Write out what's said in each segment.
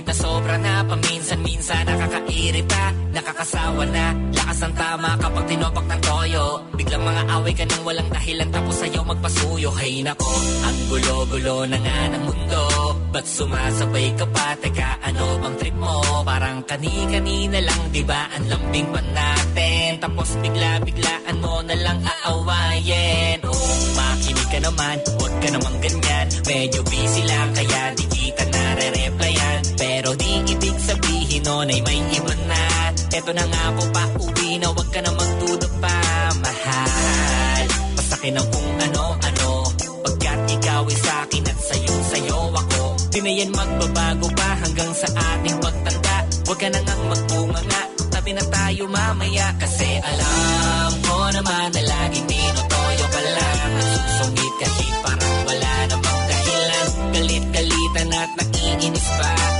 Kahit na sobra na Paminsan-minsan nakakairita Nakakasawa na. Lakas ng tama kapag tinopak ng toyo. Biglang mga away ka nang walang dahilan Tapos ayaw magpasuyo. Hay nako Ang gulo-gulo na nga ng mundo. Ba't sumasabay ka pa? Teka ano bang trip mo? Parang kani-kanina lang Diba ang lambing pa natin. Tapos bigla-biglaan mo na lang aawayin ka naman Huwag ka namang ganyan. Medyo busy lang Kaya di kita nare-replyan. Pero di ibig sabihin nun ay may iba na. Eto na nga po pa uwi na Huwag ka na magduda pa. Mahal Pasakin ang kung ano-ano. Pagkat ikaw ay sa'kin at sa'yo sa'yo ako. Di na yan magbabago pa hanggang sa ating pagtanda Huwag ka na ngang magbunganga Tabi na tayo mamaya Kasi alam ko naman na laging tinotoyo ka lang Nagsusungit kahit parang wala namang dahilan. Galit-galitan at nakiinis pa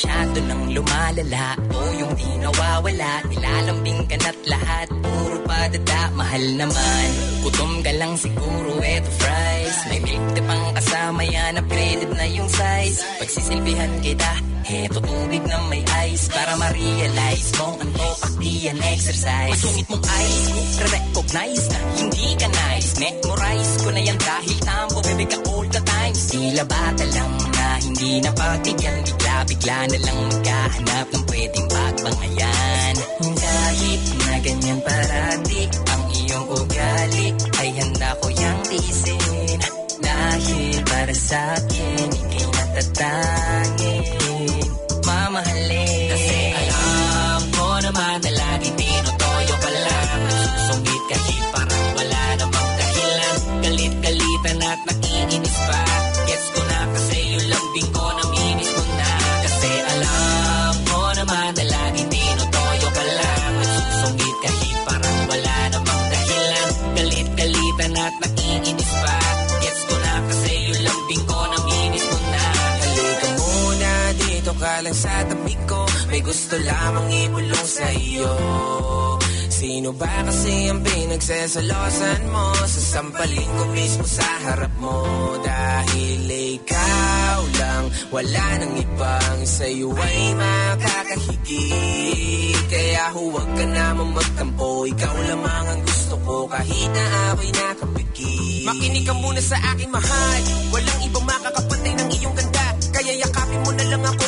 masyado nang lumalala. O yung di nawawala Nilalambing ka na't lahat. Puro padada, mahal naman. Gutom ka lang siguro, eto fries. May milk tea pang kasama yan Upgraded na yung size. Pagsisilbihan kita Eto tubig na may ice. Para ma-realize mo ang topak di yan exercise. Masungit mong eyes Re-recognize na hindi ka nice. Memorize ko na yan dahil tambo Bebe ka all the time. Sila bata lang na hindi napagbigyan Bigla-bigla na lang magkahanap Ng pwedeng pagbangayan. Kahit na ganyan parati Ang iyong ugali Ay handa ko yang tiisin. Dahil para sa akin Ika'y natatangin. Mamahalin. Kasi alam ko naman na laging tinotoyo ka lang. Nagsusungit kahit parang wala namang dahilan. Galit-galitan at nakiinis pa lang sa tabi ko. May gusto lamang ibulong sa iyo. Sino ba kasi ang pinagsasalosan mo? Sasampalin ko mismo sa harap mo. Dahil ikaw lang Wala nang ibang sa'yo ay makakahigit Kaya huwag ka naman magtampo Ikaw lamang ang gusto ko. Kahit na away nakapikit Makinig ka muna sa aking mahal. Walang ibang makakapantay ng iyong ganda. Kaya yakapin mo na lang ako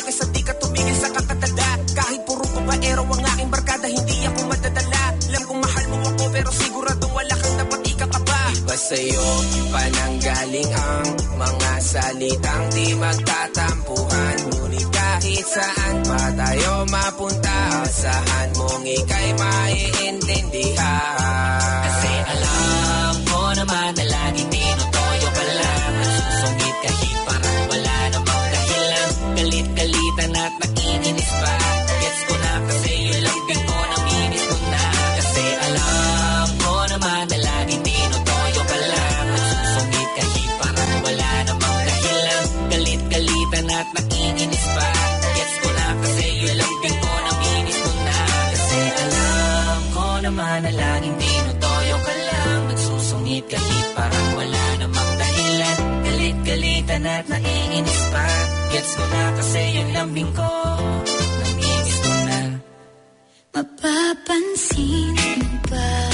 sa'yo. Pananggaling ang Mga salitang di magtatampuhan. Ngunit kahit saan pa tayo mapunta Asahan mong ika'y maiintindihan? Kasi alam Gets ko na kasi yung lambing ko. Naminis mo na. Mapapansin mo ba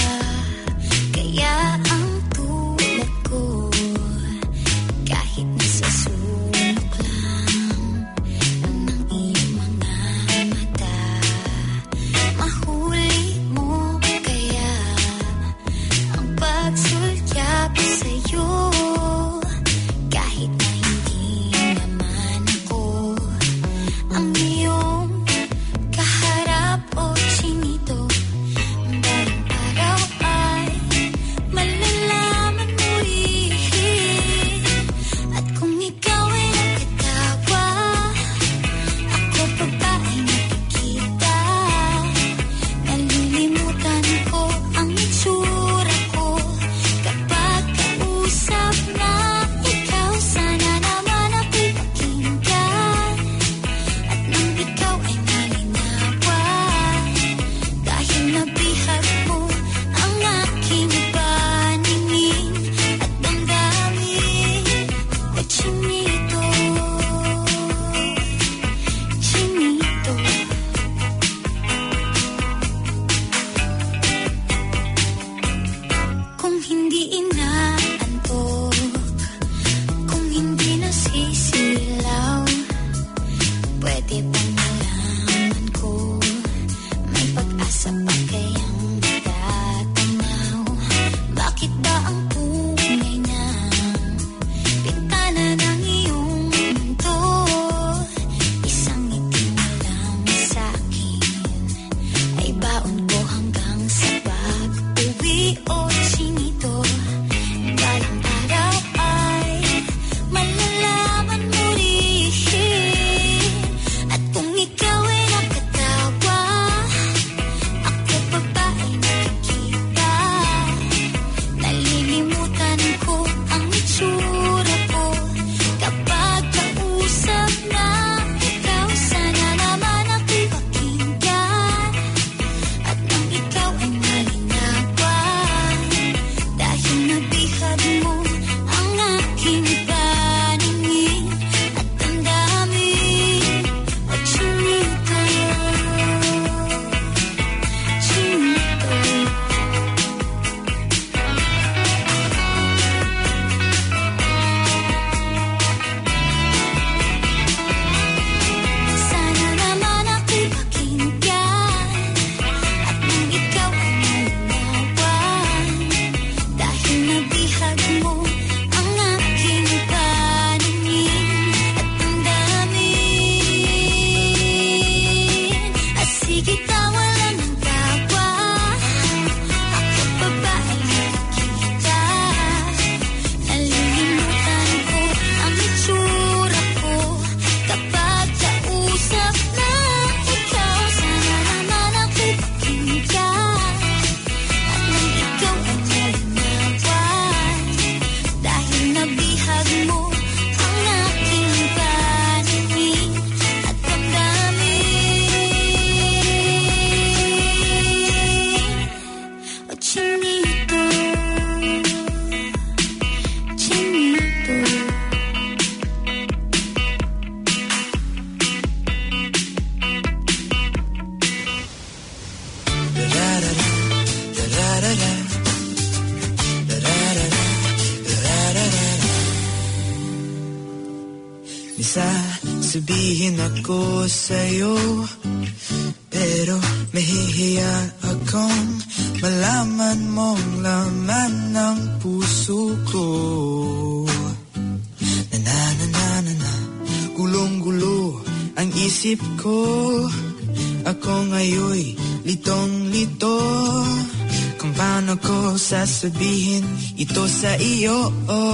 ito sa iyo Gusto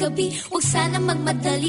kagabi Huwag sana magmadali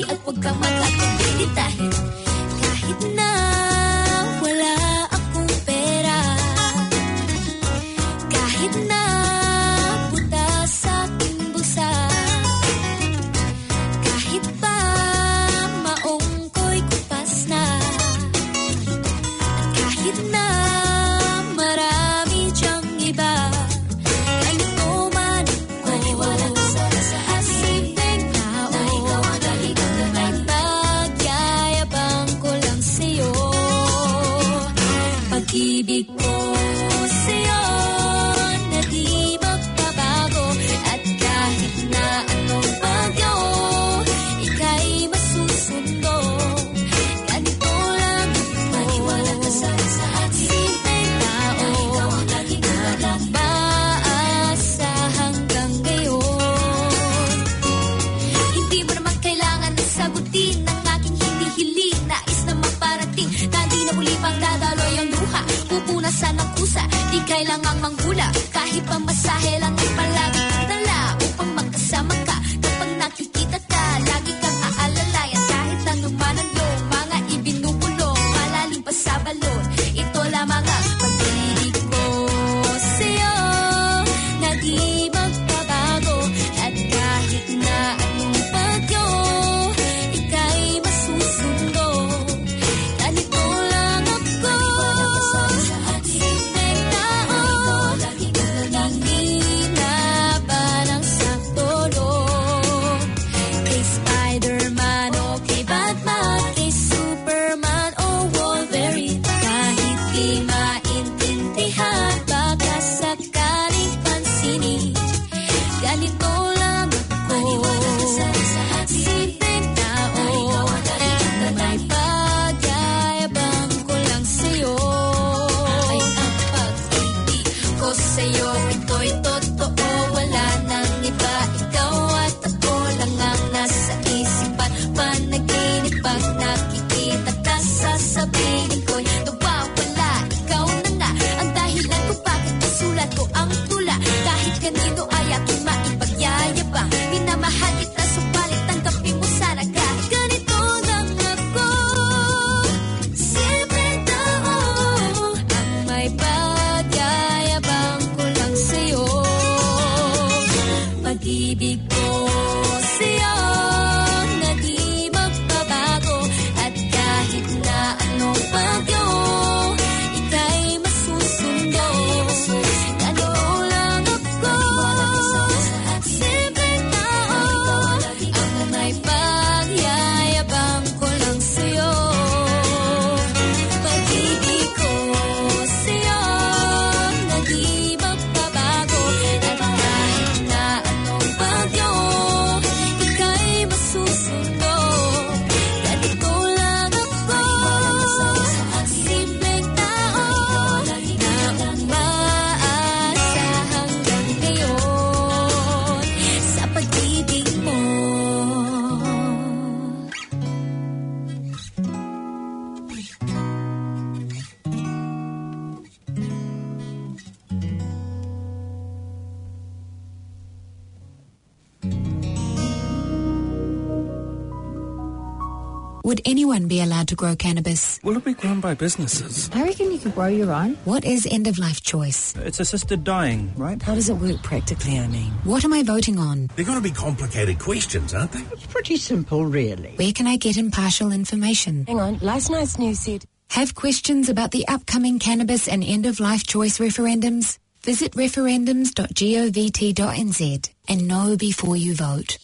Would anyone be allowed to grow cannabis? Will it be grown by businesses? I reckon you could grow your own. What is end of life choice? It's assisted dying, right? How does it work practically, I mean? What am I voting on? They're going to be complicated questions, aren't they? It's pretty simple, really. Where can I get impartial information? Hang on, last night's news said Have questions about the upcoming cannabis and end of life choice referendums? Visit referendums.govt.nz and know before you vote.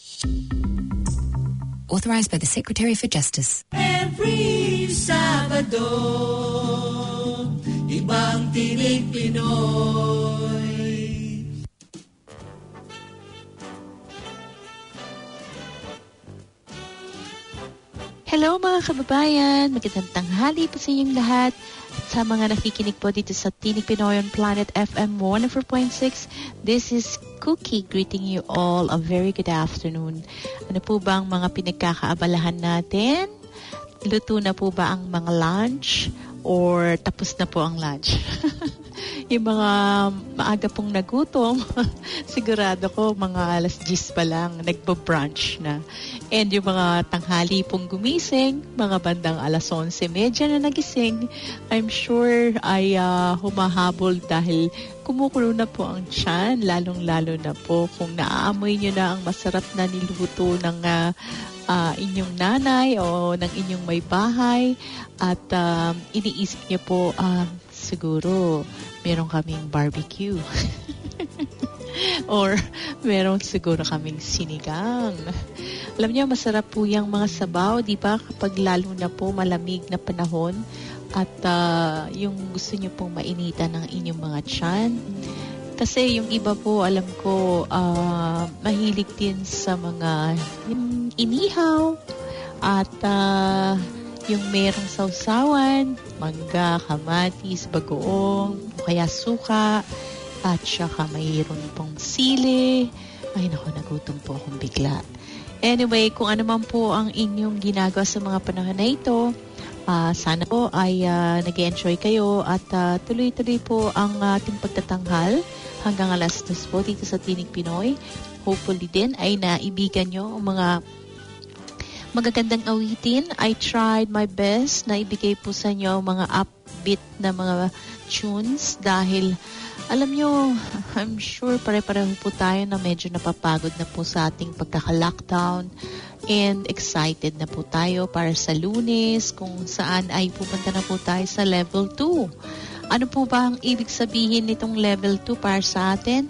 Authorised by the Secretary for Justice. Every Sabado, ibang tinig Pinoy. Hello mga kababayan! Magandang tanghali po sa inyong lahat. Sa mga nakikinig po dito sa Tinig Pinoy on Planet FM 104.6, this is Cookie greeting you all a very good afternoon. Ano po ba ang mga pinagkakaabalahan natin? Luto na po ba ang mga lunch? Or tapos na po ang lunch? yung mga maaga pong nagutom, sigurado ko mga alas 10 pa lang, nagpo-brunch na. And yung mga tanghali pong gumising, mga bandang alas 11.30 na nagising, I'm sure ay uh, humahabol dahil kumukulo na po ang tiyan, lalong-lalo na po kung naaamoy nyo na ang masarap na niluto ng uh, uh, inyong nanay o ng inyong may bahay at uh, iniisip niyo po, uh, siguro meron kaming barbecue. Or meron siguro kaming sinigang. Alam niyo, masarap po yung mga sabaw, di ba? Kapag lalo na po malamig na panahon at uh, yung gusto niyo pong mainitan ng inyong mga tiyan. Kasi yung iba po, alam ko, uh, mahilig din sa mga inihaw at uh, yung merong sausawan, mangga, kamatis, bagoong, kaya suka, at saka mayroon pong sili. Ay nako, nagutom po akong bigla. Anyway, kung ano man po ang inyong ginagawa sa mga panahon na ito, uh, sana po ay uh, nag enjoy kayo at uh, tuloy-tuloy po ang ating pagtatanghal hanggang alas 2 po dito sa Tinig Pinoy. Hopefully din ay naibigan nyo ang mga magagandang awitin. I tried my best na ibigay po sa inyo mga upbeat na mga tunes dahil alam nyo, I'm sure pare-pareho po tayo na medyo napapagod na po sa ating pagkaka-lockdown and excited na po tayo para sa lunes kung saan ay pupunta na po tayo sa level 2. Ano po ba ang ibig sabihin nitong level 2 para sa atin?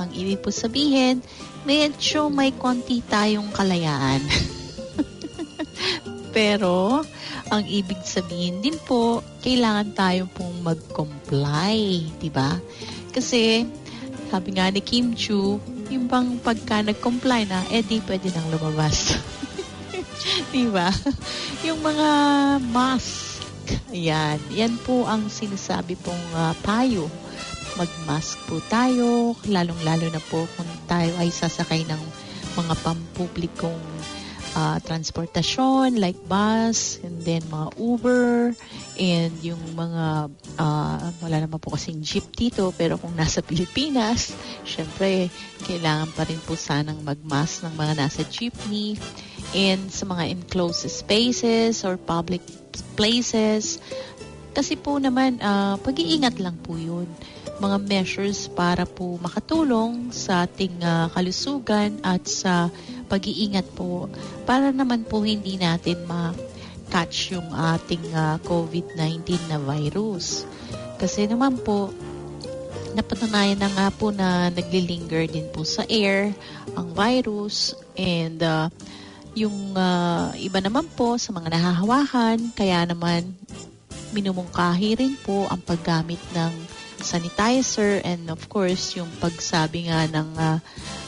Ang ibig po sabihin, medyo may konti tayong kalayaan. Pero, ang ibig sabihin din po, kailangan tayo pong mag-comply, di ba? Kasi, sabi nga ni Kim Chu, yung bang pagka nag-comply na, eh di pwede nang lumabas. di ba? Yung mga mask, yan, yan po ang sinasabi pong uh, payo. Mag-mask po tayo, lalong-lalo na po kung tayo ay sasakay ng mga pampublikong uh, transportasyon like bus and then mga Uber and yung mga uh, wala naman po kasing jeep dito pero kung nasa Pilipinas syempre kailangan pa rin po sanang magmas ng mga nasa jeepney and sa mga enclosed spaces or public places. Kasi po naman uh, pag-iingat lang po yun. Mga measures para po makatulong sa ating uh, kalusugan at sa pag-iingat po. Para naman po hindi natin ma-catch yung ating uh, COVID-19 na virus. Kasi naman po, napatunayan na nga po na naglilinger din po sa air ang virus and uh, yung uh, iba naman po sa mga nahahawakan, kaya naman minumungkahi rin po ang paggamit ng sanitizer and of course yung pagsabi nga ng uh,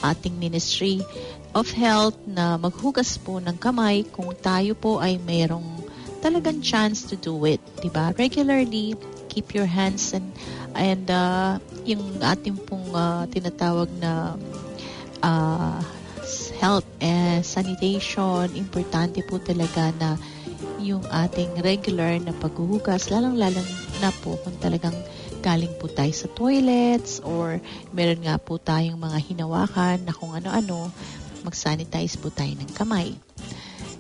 ating Ministry of Health na maghugas po ng kamay kung tayo po ay mayroong talagang chance to do it, 'di ba? Regularly keep your hands and and uh, yung ating pong uh, tinatawag na uh, health and sanitation, importante po talaga na yung ating regular na paghuhugas, lalong-lalong na po kung talagang galing po tayo sa toilets or meron nga po tayong mga hinawakan na kung ano-ano, mag-sanitize po tayo ng kamay.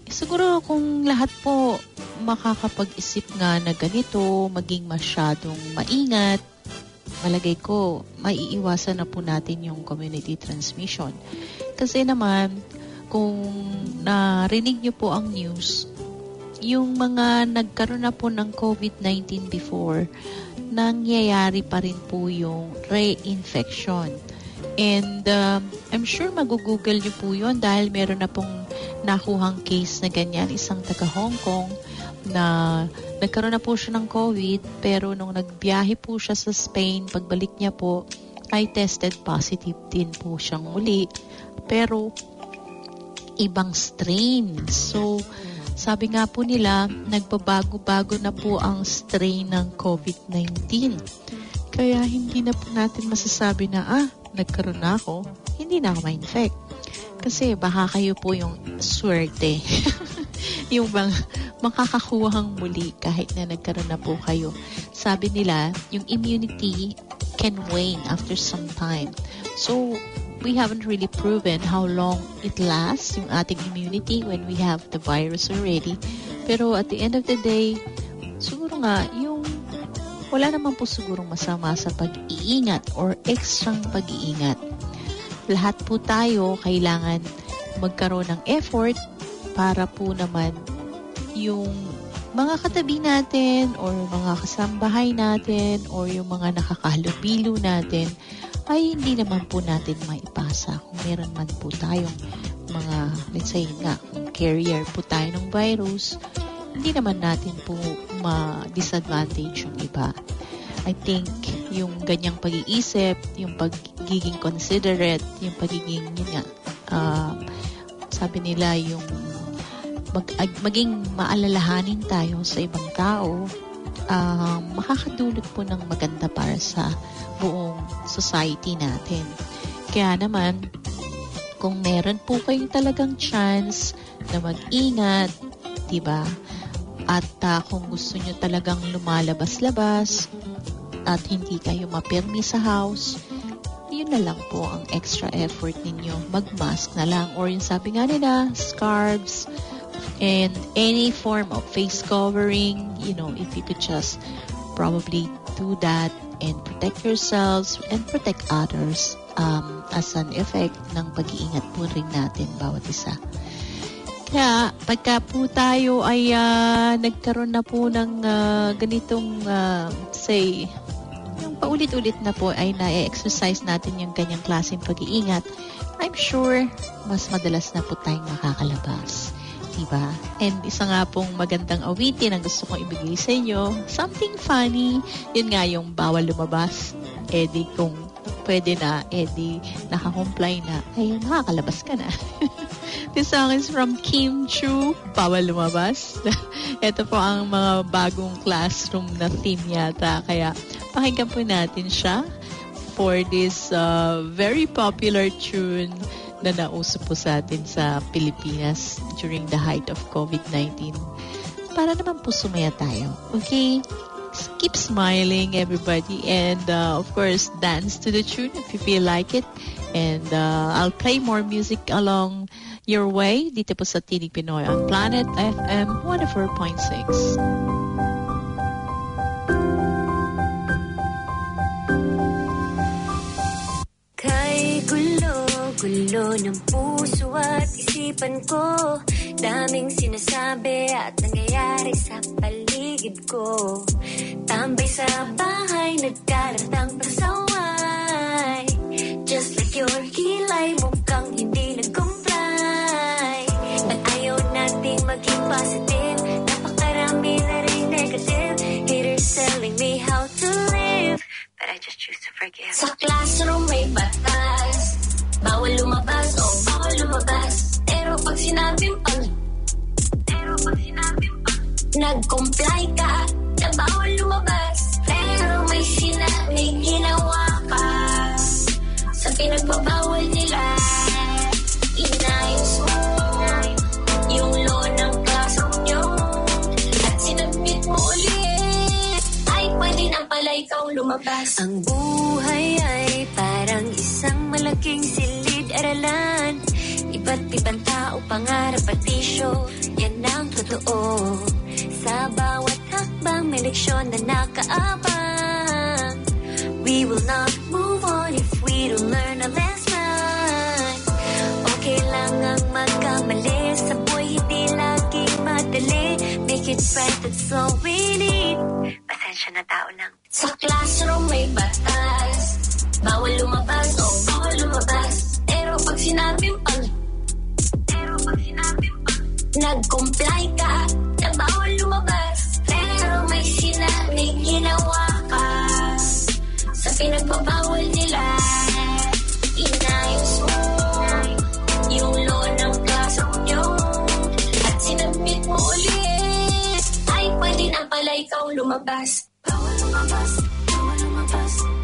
siguro kung lahat po makakapag-isip nga na ganito, maging masyadong maingat, malagay ko, maiiwasan na po natin yung community transmission. Kasi naman, kung narinig niyo po ang news, yung mga nagkaroon na po ng COVID-19 before, nangyayari pa rin po yung reinfection. And um, I'm sure magugoogle niyo po yun dahil meron na pong nakuhang case na ganyan, isang taga Hong Kong na nagkaroon na po siya ng COVID pero nung nagbiyahe po siya sa Spain, pagbalik niya po ay tested positive din po siyang muli. Pero ibang strain. So, sabi nga po nila, nagbabago-bago na po ang strain ng COVID-19. Kaya hindi na po natin masasabi na, ah, nagkaroon na ako, hindi na ako ma-infect. Kasi baka kayo po yung swerte. yung bang makakakuhang muli kahit na nagkaroon na po kayo. Sabi nila, yung immunity can wane after some time. So, we haven't really proven how long it lasts, yung ating immunity when we have the virus already. Pero at the end of the day, siguro nga, yung wala naman po sigurong masama sa pag-iingat or extrang pag-iingat. Lahat po tayo kailangan magkaroon ng effort para po naman yung mga katabi natin or mga kasambahay natin or yung mga nakakahalubilo natin ay hindi naman po natin maipasa kung meron man po tayong mga, let's say nga, kung carrier po tayo ng virus, hindi naman natin po ma-disadvantage yung iba. I think yung ganyang pag-iisip, yung pagiging considerate, yung pagiging, yun nga, uh, sabi nila yung mag, maging maalalahanin tayo sa ibang tao, uh, makakadulot po ng maganda para sa buong society natin. Kaya naman, kung meron po kayong talagang chance na mag-ingat, 'di ba? At uh, kung gusto nyo talagang lumalabas-labas at hindi kayo mapirmi sa house, yun na lang po ang extra effort ninyo. Mag-mask na lang. Or yung sabi nga nila, scarves, and any form of face covering, you know, if you could just probably do that and protect yourselves and protect others um, as an effect ng pag-iingat po rin natin bawat isa. Kaya pagka po tayo ay uh, nagkaroon na po ng uh, ganitong uh, say yung paulit-ulit na po ay na-exercise natin yung ganyang klaseng pag-iingat, I'm sure mas madalas na po tayong makakalabas. Diba? And isa nga pong magandang awitin ang gusto kong ibigay sa inyo. Something funny. Yun nga yung bawal lumabas. Eh di kung pwede na, eh di nakakomply na, ay nakakalabas ka na. This song is from Kim Chu, Bawal Lumabas. Ito po ang mga bagong classroom na theme yata. Kaya pakinggan po natin siya for this uh, very popular tune na nauso po sa atin sa Pilipinas during the height of COVID-19 para naman po sumaya tayo. Okay? Keep smiling, everybody. And, uh, of course, dance to the tune if you feel like it. And uh, I'll play more music along your way dito po sa Tinig Pinoy on Planet FM 104.6. Gulo ng puso at isipan ko. Daming sinasabi at nangyayari sa paligid ko. Tambay sa bahay, nagkalat ang pasaway. Just like your kilay, mukhang hindi nag-comply. At ayaw nating maging positive. Napakarami na rin negative. Haters telling me how to live. But I just choose to forgive. Sa classroom may batas Bawal lumabas, oh, bawal lumabas. Pero pag sinabing pag, pero pag sinabing pag, nag-comply ka, na bawal lumabas. Pero may sinabi, ginawa ka. Sa pinagbabawal nila, inayos mo yung law ng classroom nyo. At sinabit mo ulit, ay pwede na pala ikaw lumabas. Ang buhay ay isang malaking silid-aralan Iba't ibang tao, pangarap at bisyo Yan totoo. Sa bawat hakbang may leksyon na nakaabang We will not move on if we don't learn a lesson. Okay lang ang magkamali Sa buhay hindi laging madali. Make it right, that's all we need. Pasensya na tao lang Sa classroom may batas Bawal lumabas o bawal lumabas. Pero pag sinabing pag Pero pag sinabing pag Nag-comply ka Na bawal lumabas. Pero may sinabing ginawa ka. Sa pinagbabawal nila Inayos mo Yung law ng classroom nyo. At sinabit mo ulit Ay pwede na pala ikaw lumabas. Bawal lumabas Bawal lumabas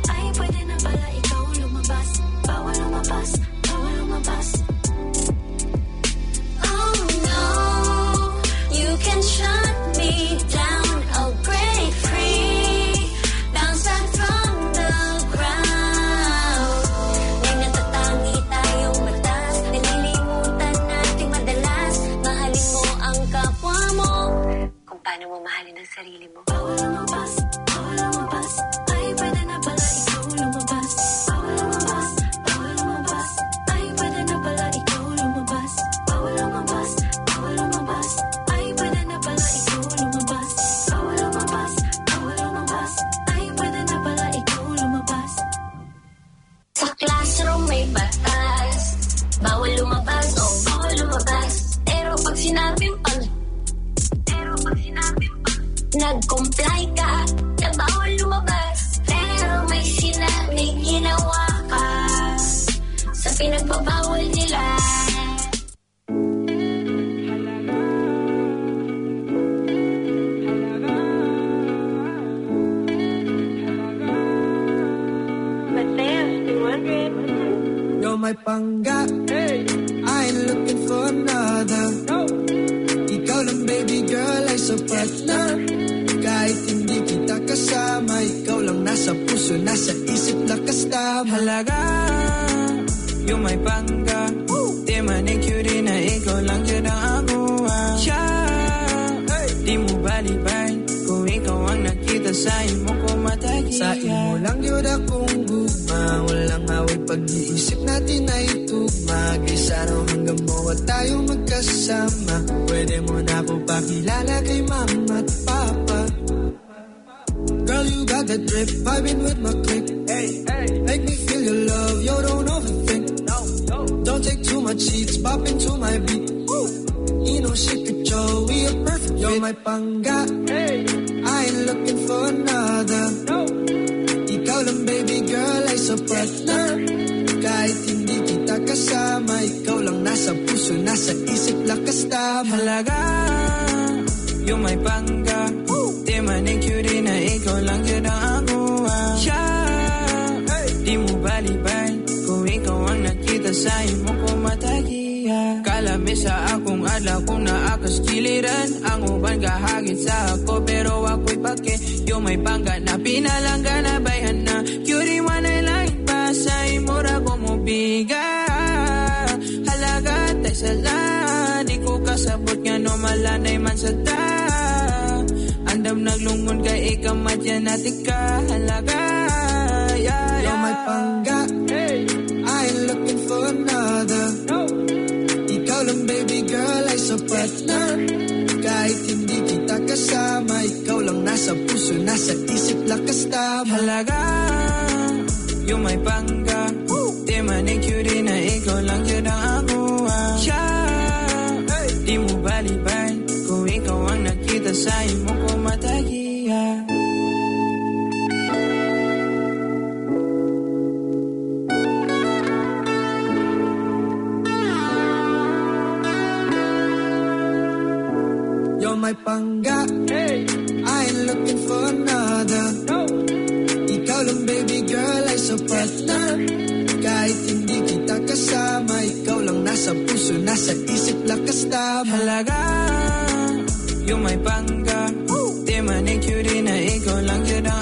Oh no, you can shut me down. I'll break free, bounce from the ground. May natatangi tayong matas, nalilimutan nating. Mahalin mo ang kapwa mo, kung paano mo mahalin ang sarili mo. Bawal lumabas My pangga. I ain't looking for another. Ikaw lang baby girl ay sapat na. Kahit hindi kita kasama, ikaw lang nasa puso, nasa isip, lakas tama. Halaga, you're my pangga. Di man cutie na ikaw lang yun ang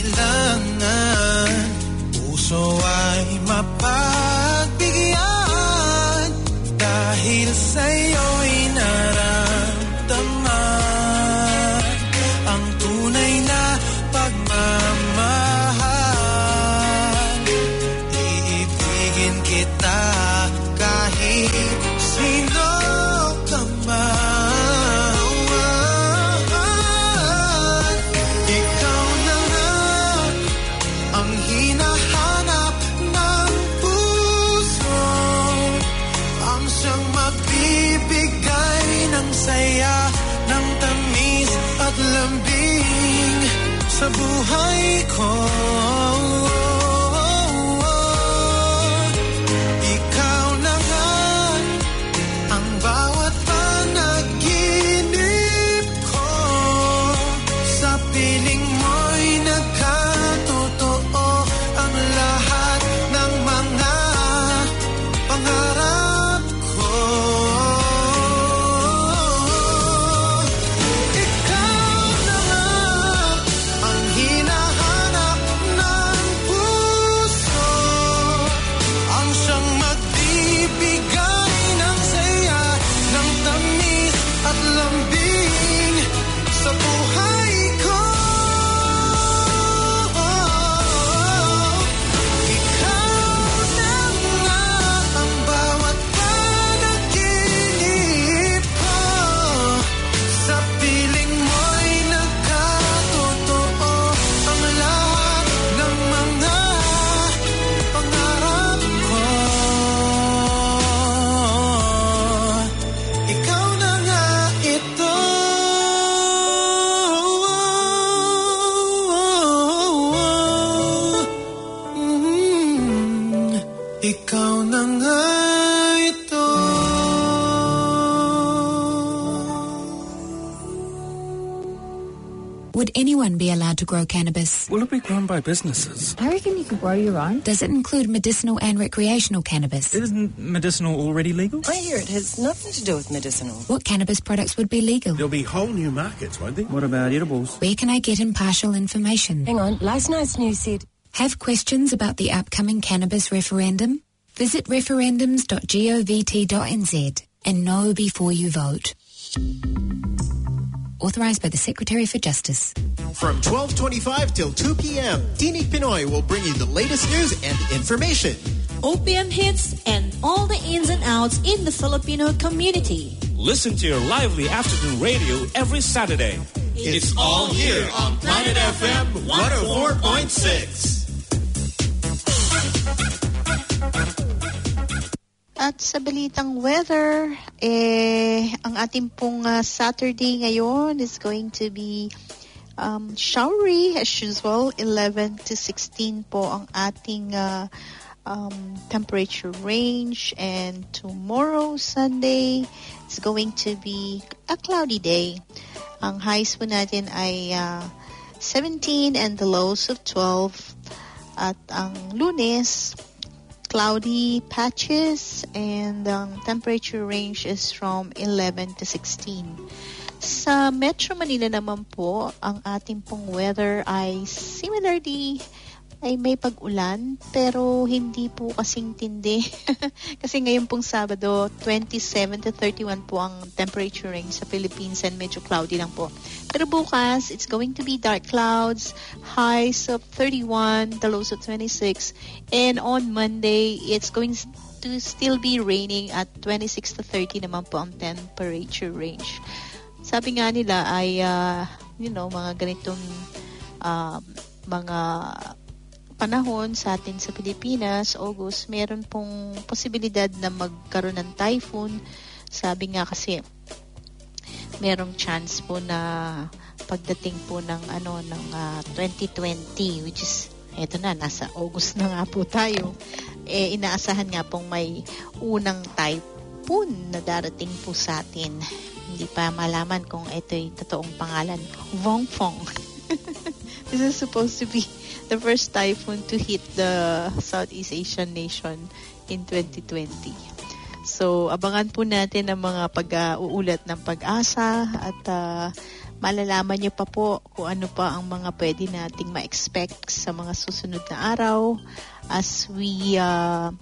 tanging kailangan to grow cannabis? Will it be grown by businesses? I reckon you could grow your own. Does it include medicinal and recreational cannabis? Isn't medicinal already legal? I hear it has nothing to do with medicinal. What cannabis products would be legal? There'll be whole new markets, won't there? What about edibles? Where can I get impartial information? Hang on, last night's news said Have questions about the upcoming cannabis referendum? Visit referendums.govt.nz and know before you vote. Authorised by the Secretary for Justice. From 1225 till 2 p.m., Tini Pinoy will bring you the latest news and information. OPM hits and all the ins and outs in the Filipino community. Listen to your lively afternoon radio every Saturday. It's all here on Planet FM 104.6. At sa balitang weather, eh, ang ating pong ah, Saturday ngayon is going to be Um, showery as usual, 11 to 16 po ang ating uh, um, temperature range. And tomorrow, Sunday, it's going to be a cloudy day. Ang highs po natin ay uh, 17 and the lows of 12. At ang lunes, cloudy patches and um, temperature range is from 11 to 16. Sa Metro Manila naman po, ang ating pong weather ay similarly ay may pag-ulan pero hindi po kasing tindi. Kasi ngayon pong Sabado, 27 to 31 po ang temperature range sa Philippines and medyo cloudy lang po. Pero bukas, it's going to be dark clouds, highs of 31, the lows of 26. And on Monday, it's going to still be raining at 26 to 30 naman po ang temperature range. Sabi nga nila ay, uh, you know, mga ganitong uh, mga panahon sa atin sa Pilipinas, August, meron pong posibilidad na magkaroon ng typhoon. Sabi nga kasi, merong chance po na pagdating po ng ano ng uh, 2020 which is eto na nasa August na nga po tayo. Eh inaasahan nga pong may unang typhoon na darating po sa atin. Hindi pa malaman kung ito'y totoong pangalan. Vong Fong. This is supposed to be the first typhoon to hit the Southeast Asian nation in 2020 So, abangan po natin ang mga pag-uulat ng pag-asa at uh, malalaman niyo pa po kung ano pa ang mga pwede nating ma-expect sa mga susunod na araw as we, uh,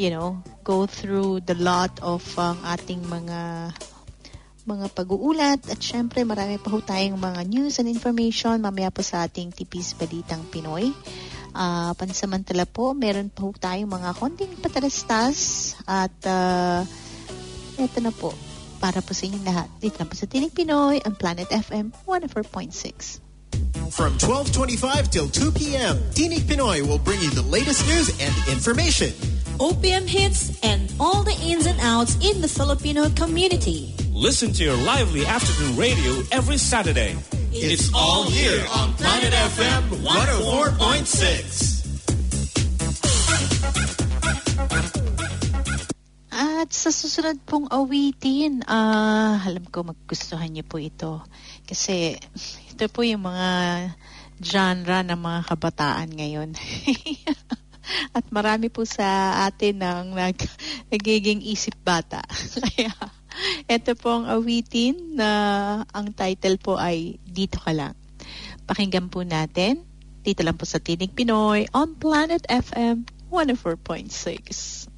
you know, go through the lot of ang um, ating mga mga pag-uulat at syempre marami pa ho tayong mga news and information mamaya po sa ating tipis balitang Pinoy. Uh, pansamantala po, meron pa po tayong mga konting patalastas at uh, eto na po, para po sa inyong lahat. Dito lang po sa Tinig Pinoy, ang Planet FM 104.6. From 1225 till 2 p.m., Tinig Pinoy will bring you the latest news and information. OPM hits and all the ins and outs in the Filipino community. Listen to your lively afternoon radio every Saturday. It's, all here on Planet FM 104.6. At sa susunod pong awitin, uh, alam ko maggustuhan niyo po ito. Kasi ito po yung mga genre ng mga kabataan ngayon. At marami po sa atin ang nag, nagiging isip bata. Kaya ito po ang awitin na ang title po ay Dito Ka Lang. Pakinggan po natin. Dito lang po sa Tinig Pinoy on Planet FM 104.6.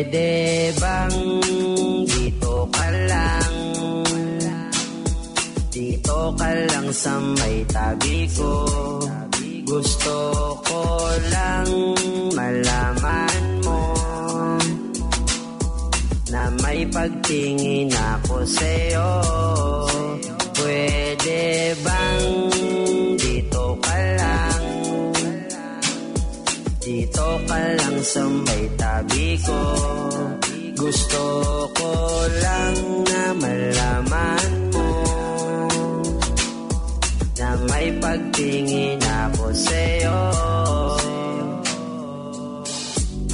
Pwede bang dito ka lang? Dito ka lang sa may tabi ko. Gusto ko lang malaman mo Na may pagtingin ako sa'yo. Pwede bang Dito ka lang sa may tabi ko. Gusto ko lang na malaman mo Na may pagtingin ako sa'yo.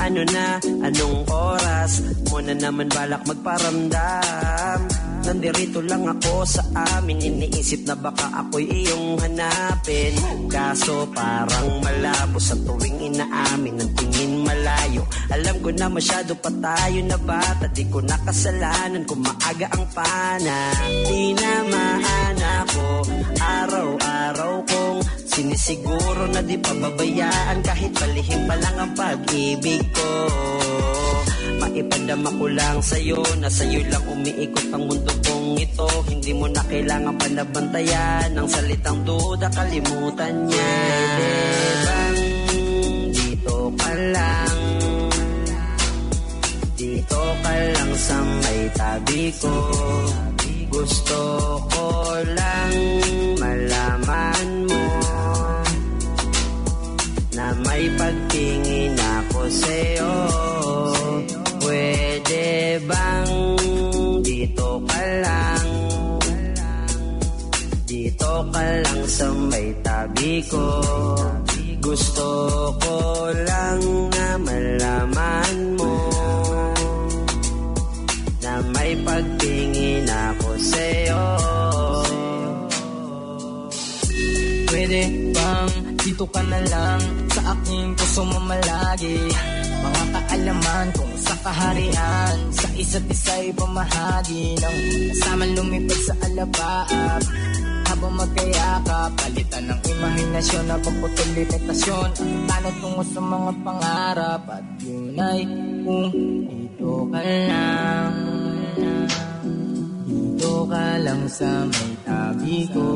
Ano na, anong oras? Mo na naman balak magparamdam Nandirito lang ako sa amin. Iniisip na baka ako'y iyong hanapin. Kaso parang malabo Sa tuwing inaamin. Ang tingin malayo. Alam ko na masyado pa tayo na bata. Di ko nakasalanan Kung maaga ang pana. Tinamaan ako. Araw-araw kong Sinisiguro na di pababayaan. Kahit palihim pa lang ang pag-ibig ko Maipadama ko lang sa'yo Na sa'yo lang umiikot ang mundo kong ito. Hindi mo na kailangan panabantayan Ang salitang duda kalimutan niya. Bang dito ka lang. Dito ka lang sa may tabi ko. Gusto ko lang malaman mo Na may pagtingin ako sa'yo Pwede bang dito ka lang? Dito ka lang sa may tabi ko. Gusto ko lang na malaman mo Na may pagtingin ako sa'yo. Pwede bang dito ka na lang? Sa aking puso mo malagi. Mga kaalaman kung sa kaharian Sa isa't isa'y pamahagi Ng kasamang lumipad sa alapaap Habang magkayakap Palitan ng imahinasyon na pagputol limitasyon Ang tanong tungo sa mga pangarap At yun ay kung dito ka lang. Dito ka lang sa may tabi ko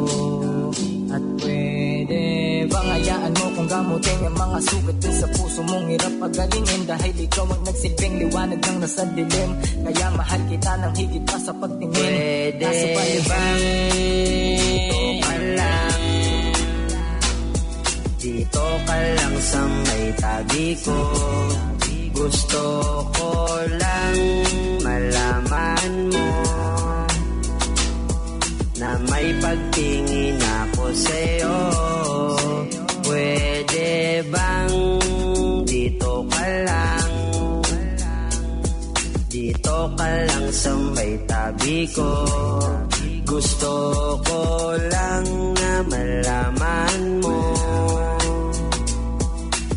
At pwede bang hayaan mo kung gamutin Ang mga sugat sa puso mong hirap pagalingin? Dahil ikaw ang nagsilbing liwanag ng nasa dilim. Kaya mahal kita ng higit pa sa pagtingin. Pwede Kaso bang dito ka lang. Dito ka lang sa may tabi ko. Gusto ko lang malaman mo Na may pagtingin sa'yo. Pwede bang dito ka lang? Dito ka lang sa may tabi ko. Gusto ko lang na malaman mo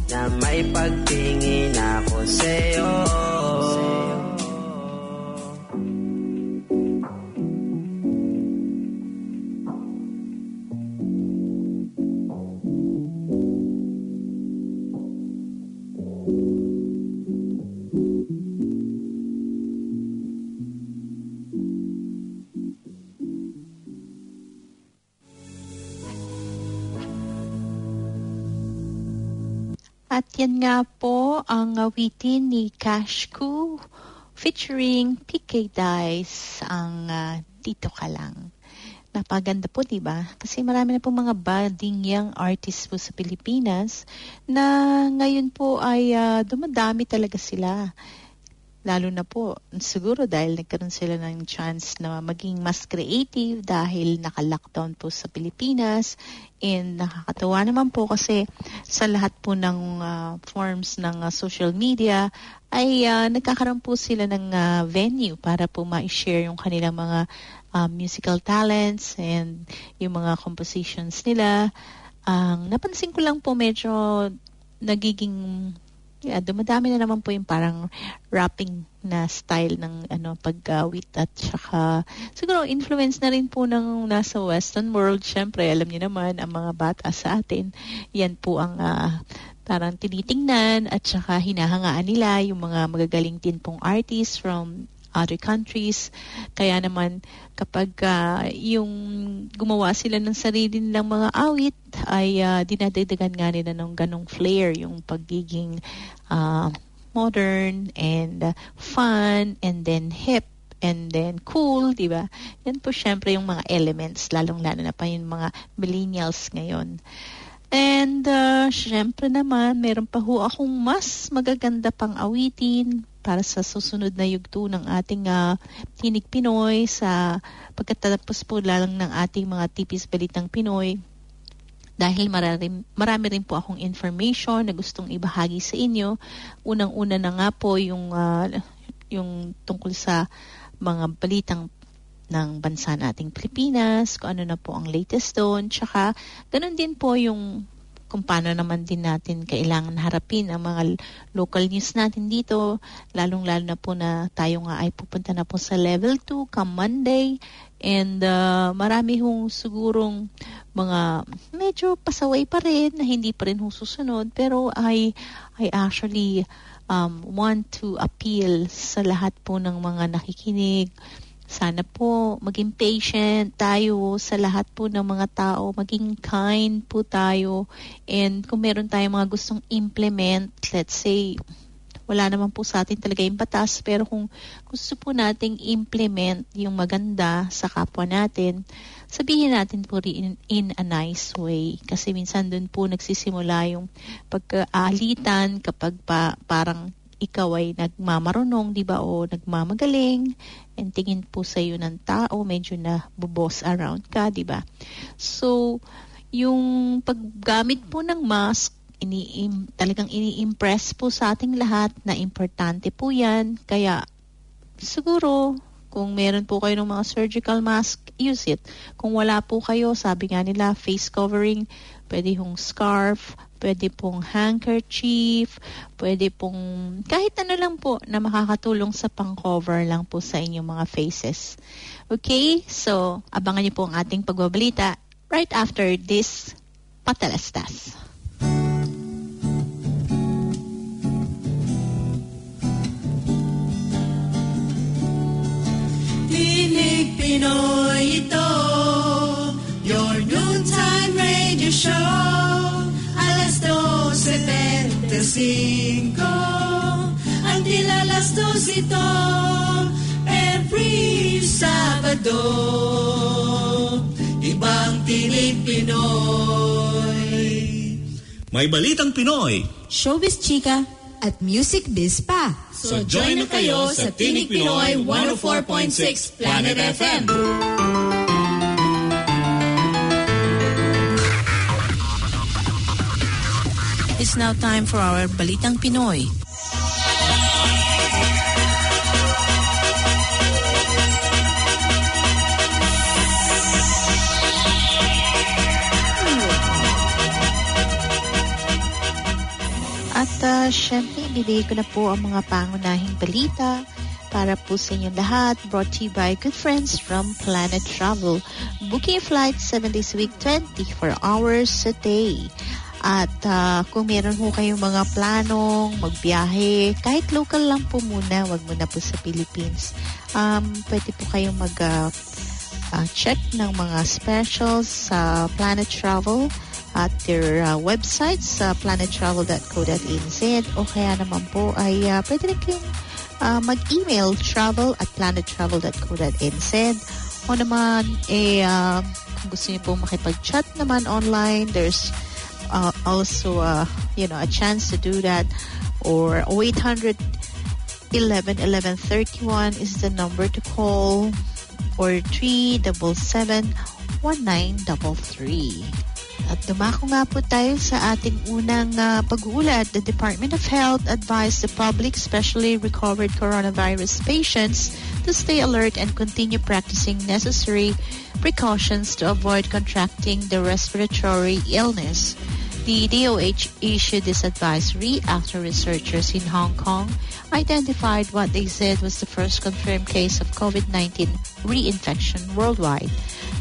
Na may pagtingin ako sa'yo At yan nga po ang awitin ni Kashku featuring PK Dice ang ah, Dito Ka Lang. Napaganda po, di ba? Kasi marami na po mga budding young artists po sa Pilipinas na ngayon po ay ah, dumadami talaga sila. Lalo na po, siguro dahil nagkaroon sila ng chance na maging mas creative dahil naka-lockdown po sa Pilipinas. And nakakatawa naman po kasi sa lahat po ng ah, forms ng ah, social media ay ah, nagkakaroon po sila ng ah, venue para po ma-share yung kanilang mga ah, musical talents and yung mga compositions nila. Ang napansin ko lang po medyo nagiging Yeah, dumadami na naman po yung parang rapping na style ng ano paggawit at saka siguro influence na rin po ng nasa western world. Syempre alam niyo naman ang mga bata sa atin yan po ang ah, parang tinitingnan at saka hinahangaan nila yung mga magagaling din pong artists from other countries. Kaya naman kapag ah, yung gumawa sila ng sarili nilang mga awit ay ah, dinadagdagan nga nila ng ganong flair, yung pagiging ah, modern and ah, fun and then hip and then cool, di ba? Yan po syempre yung mga elements, lalong-lalo na pa yung mga millennials ngayon. And uh, syempre naman, meron pa ho akong mas magaganda pang awitin para sa susunod na yugto ng ating uh, Tinig Pinoy sa pagkatapos po lang ng ating mga tipis balitang Pinoy. Dahil marami, marami rin po akong information na gustong ibahagi sa inyo. Unang-una na nga po yung, uh, yung tungkol sa mga balitang ng bansa nating Pilipinas, kung ano na po ang latest doon. Tsaka, ganun din po yung kung paano naman din natin kailangan harapin ang mga local news natin dito, lalong-lalo na po na tayo nga ay pupunta na po sa level 2 come Monday. And uh, marami hong sigurong mga medyo pasaway pa rin na hindi pa rin hong susunod. Pero I, I actually um, want to appeal sa lahat po ng mga nakikinig, sana po maging patient tayo sa lahat po ng mga tao, maging kind po tayo. And kung meron tayong mga gustong implement, let's say, wala naman po sa atin talaga yung batas. Pero kung gusto po nating implement yung maganda sa kapwa natin, sabihin natin po rin in, a nice way. Kasi minsan doon po nagsisimula yung pagkaalitan kapag pa, parang ikaw ay nagmamarunong, di ba, o nagmamagaling, and tingin po sa iyo ng tao, medyo na bubos around ka, di ba? So, yung paggamit po ng mask, ini talagang ini-impress po sa ating lahat na importante po yan. Kaya siguro kung meron po kayo ng mga surgical mask, use it. Kung wala po kayo, sabi nga nila, face covering, pwede hong scarf, pwede pong handkerchief, pwede pong kahit ano lang po na makakatulong sa pang-cover lang po sa inyong mga faces. Okay? So, abangan niyo po ang ating pagbabalita right after this patalastas. Tinig Pinoy ito Your noontime radio show Alas 12.75 Until alas 12 ito Every Sabado Ibang Tinig Pinoy May balitang Pinoy. Showbiz Chika at Music Biz pa. So join na kayo sa Tinig Pinoy 104.6 Planet FM. Now time for our Balitang Pinoy. At uh, syempre, ibigay ko na po ang mga pangunahing balita para po sa inyong lahat. Brought to you by good friends from Planet Travel. Booking flight 7 days a week, 24 hours a day. At uh, kung meron po kayong mga planong magbiyahe, kahit local lang po muna, wag muna po sa Philippines. Um, pwede po kayong mag uh, uh, check ng mga specials sa Planet Travel at their uh, website sa planettravel.co.nz o kaya naman po ay uh, pwede rin kayong uh, mag-email travel at planettravel.co.nz o naman eh uh, kung gusto niyo po makipag-chat naman online there's uh, also you know a chance to do that or 0800 11 11 31 is the number to call or 377 1933 at dumako nga po tayo sa ating unang uh, pag-uulat. The Department of Health advised the public, especially recovered coronavirus patients, to stay alert and continue practicing necessary precautions to avoid contracting the respiratory illness. The DOH issued this advisory after researchers in Hong Kong identified what they said was the first confirmed case of COVID-19 reinfection worldwide.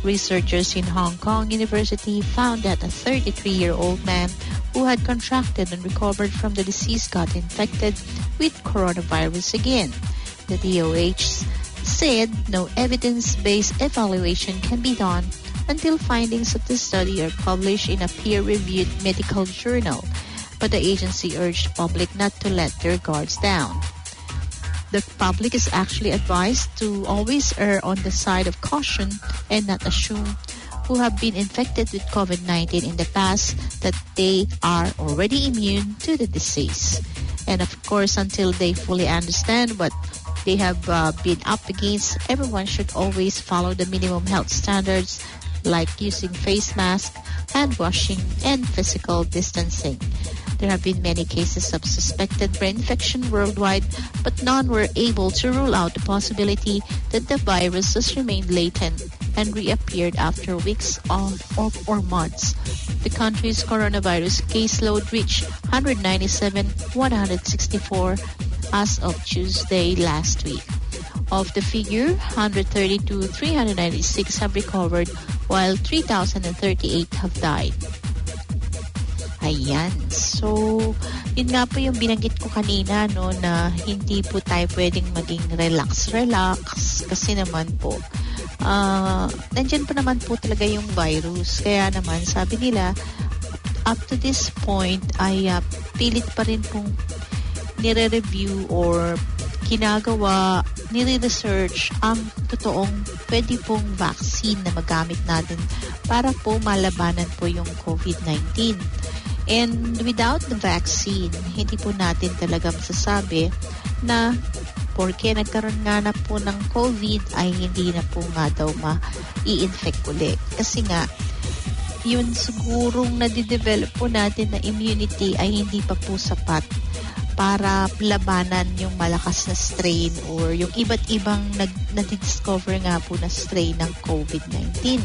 Researchers in Hong Kong University found that a 33-year-old man who had contracted and recovered from the disease got infected with coronavirus again. The DOH said no evidence-based evaluation can be done until findings of the study are published in a peer-reviewed medical journal, but the agency urged public not to let their guards down. The public is actually advised to always err on the side of caution and not assume who have been infected with COVID-19 in the past that they are already immune to the disease. And of course, until they fully understand what they have uh, been up against, everyone should always follow the minimum health standards like using face mask, hand washing, and physical distancing. There have been many cases of suspected brain infection worldwide, but none were able to rule out the possibility that the virus has remained latent and reappeared after weeks or, or, or months. The country's coronavirus caseload reached 197,164 as of Tuesday last week. Of the figure, 132,396 have recovered while 3,038 have died. Ayan. So, yun nga po yung binanggit ko kanina, no, na hindi po tayo pwedeng maging relax-relax kasi naman po, uh, nandyan po naman po talaga yung virus. Kaya naman, sabi nila, up to this point, ay uh, pilit pa rin pong nire-review or ginagawa, nire-research ang totoong pwede pong vaccine na magamit natin para po malabanan po yung COVID-19. And without the vaccine, hindi po natin talaga masasabi na porque nagkaroon nga na po ng COVID ay hindi na po nga daw ma-i-infect ulit. Kasi nga, yun sigurong nadidevelop po natin na immunity ay hindi pa po sapat para labanan yung malakas na strain or yung iba't ibang nag, nadiscover nga po na strain ng COVID-19.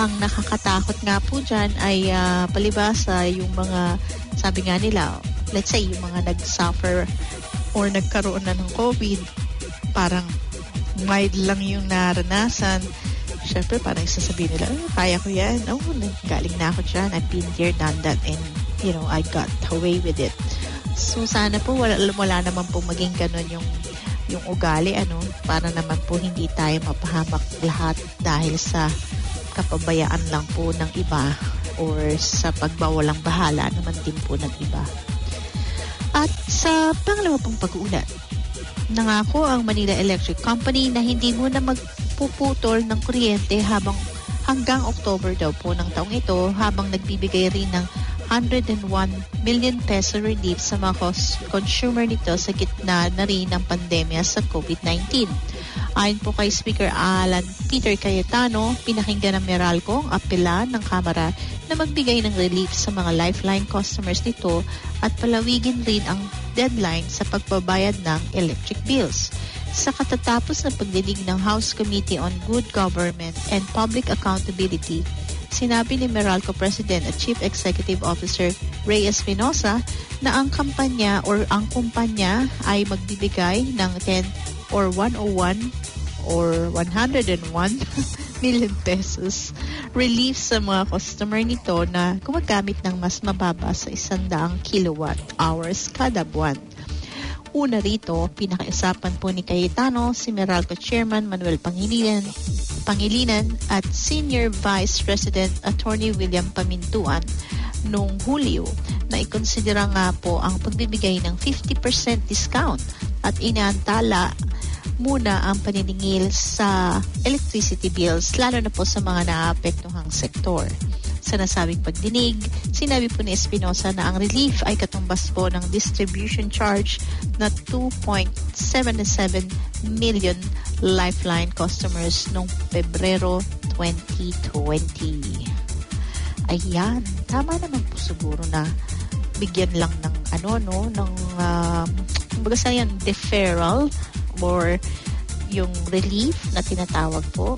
Ang nakakatakot nga po dyan ay ah, palibasa yung mga, sabi nga nila, let's say yung mga nag-suffer or nagkaroon na ng COVID, parang mild lang yung naranasan. Siyempre, parang sasabihin nila, "Oh, kaya ko yan. Oh, galing na ako dyan. I've been here, done that, and, you know, I got away with it. So, sana po wala, wala naman po maging ganun yung yung ugali, ano, para naman po hindi tayo mapahamak lahat dahil sa kapabayaan lang po ng iba or sa pagbawalang bahala naman din po ng iba. At sa pangalawa pong pag-uulat, nangako ang Manila Electric Company na hindi muna magpuputol ng kuryente habang hanggang October daw po ng taong ito habang nagbibigay rin ng 101 million peso relief sa mga cons- consumer nito sa gitna na rin ng pandemya sa COVID-19. Ayon po kay Speaker Alan Peter Cayetano, pinakinggan ng Meralco ang apela ng Kamara na magbigay ng relief sa mga lifeline customers nito at palawigin rin ang deadline sa pagbabayad ng electric bills. Sa katatapos ng pagdinig ng House Committee on Good Government and Public Accountability, sinabi ni Meralco President at Chief Executive Officer Ray Espinosa na ang kampanya or ang kumpanya ay magbibigay ng 10 or 101 or 101 million pesos relief sa mga customer nito na gumagamit ng mas mababa sa 100 kilowatt hours kada buwan. Una rito, pinakaisapan po ni Cayetano si Meralco Chairman Manuel Pangilinan, Pangilinan at Senior Vice President Attorney William Pamintuan noong Hulyo na ikonsidera nga po ang pagbibigay ng 50% discount at inaantala muna ang paniningil sa electricity bills lalo na po sa mga naapektuhang sektor. Sa nasabing pagdinig, sinabi po ni Espinosa na ang relief ay katumbas po ng distribution charge na 2.77 million lifeline customers noong Pebrero 2020. Ayan, tama naman po siguro na bigyan lang ng ano no ng um, kumbaga yan deferral or yung relief na tinatawag po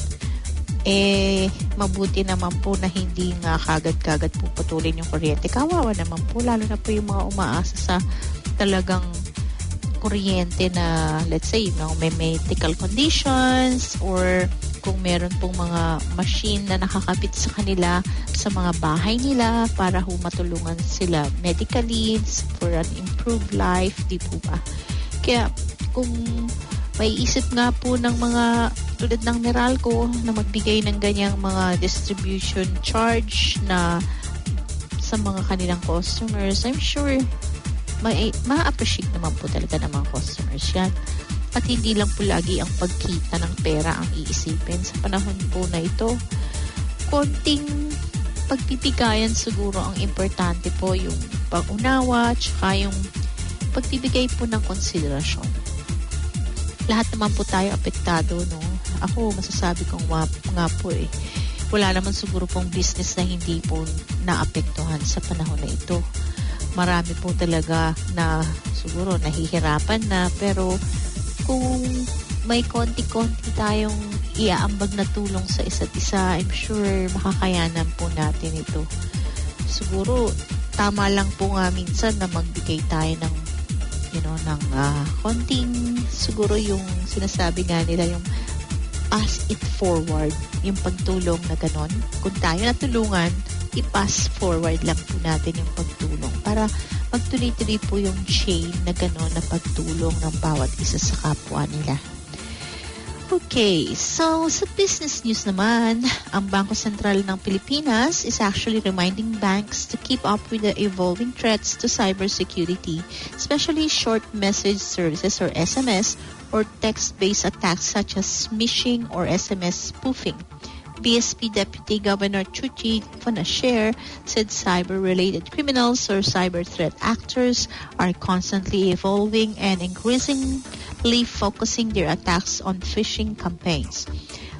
eh mabuti naman po na hindi nga kagad-kagad po putulin yung kuryente. Kawawa naman po lalo na po yung mga umaasa sa talagang kuryente na let's say you know, may medical conditions or kung meron pong mga machine na nakakapit sa kanila sa mga bahay nila para ho matulungan sila medically for an improved life, di po ba? Kaya kung may isip nga po ng mga tulad ng Meralco na magbigay ng ganyang mga distribution charge na sa mga kanilang customers, I'm sure may, ma-appreciate naman po talaga ng mga customers yan. At hindi lang po lagi ang pagkita ng pera ang iisipin sa panahon po na ito. Konting pagpipigayan siguro ang importante po yung pag-unawa tsaka yung pagbibigay po ng konsiderasyon. Lahat naman po tayo apektado, no? Ako, masasabi kong nga, nga po eh, wala naman siguro pong business na hindi po naapektuhan sa panahon na ito. Marami po talaga na siguro nahihirapan na pero kung may konti-konti tayong iaambag na tulong sa isa't isa, I'm sure makakayanan po natin ito. Siguro, tama lang po nga minsan na magbigay tayo ng you know, ng ah, konting siguro yung sinasabi nga nila yung pass it forward, yung pagtulong na ganon. Kung tayo natulungan, i-pass forward lang po natin yung pagtulong para magtuloy-tuloy po yung chain na gano'n na pagtulong ng bawat isa sa kapwa nila. Okay, so sa business news naman, ang Bangko Sentral ng Pilipinas is actually reminding banks to keep up with the evolving threats to cybersecurity, especially short message services or SMS or text-based attacks such as smishing or SMS spoofing. BSP Deputy Governor Chuchi Fanasher said cyber-related criminals or cyber threat actors are constantly evolving and focusing their attacks on phishing campaigns.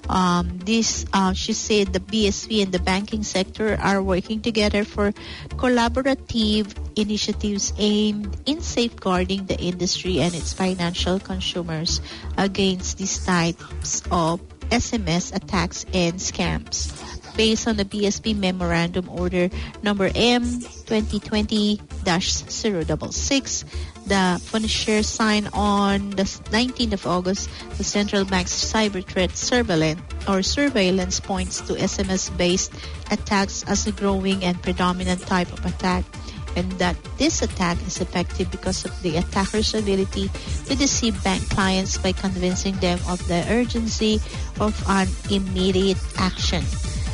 Um, this, uh, she said, the BSP and the banking sector are working together for collaborative initiatives aimed in safeguarding the industry and its financial consumers against these types of SMS attacks and scams. Based on the BSP Memorandum Order number M 2020-066, the Punisher signed on the 19th of August, the central bank's cyber threat surveillance or surveillance points to SMS-based attacks as a growing and predominant type of attack and that this attack is effective because of the attacker's ability to deceive bank clients by convincing them of the urgency of an immediate action.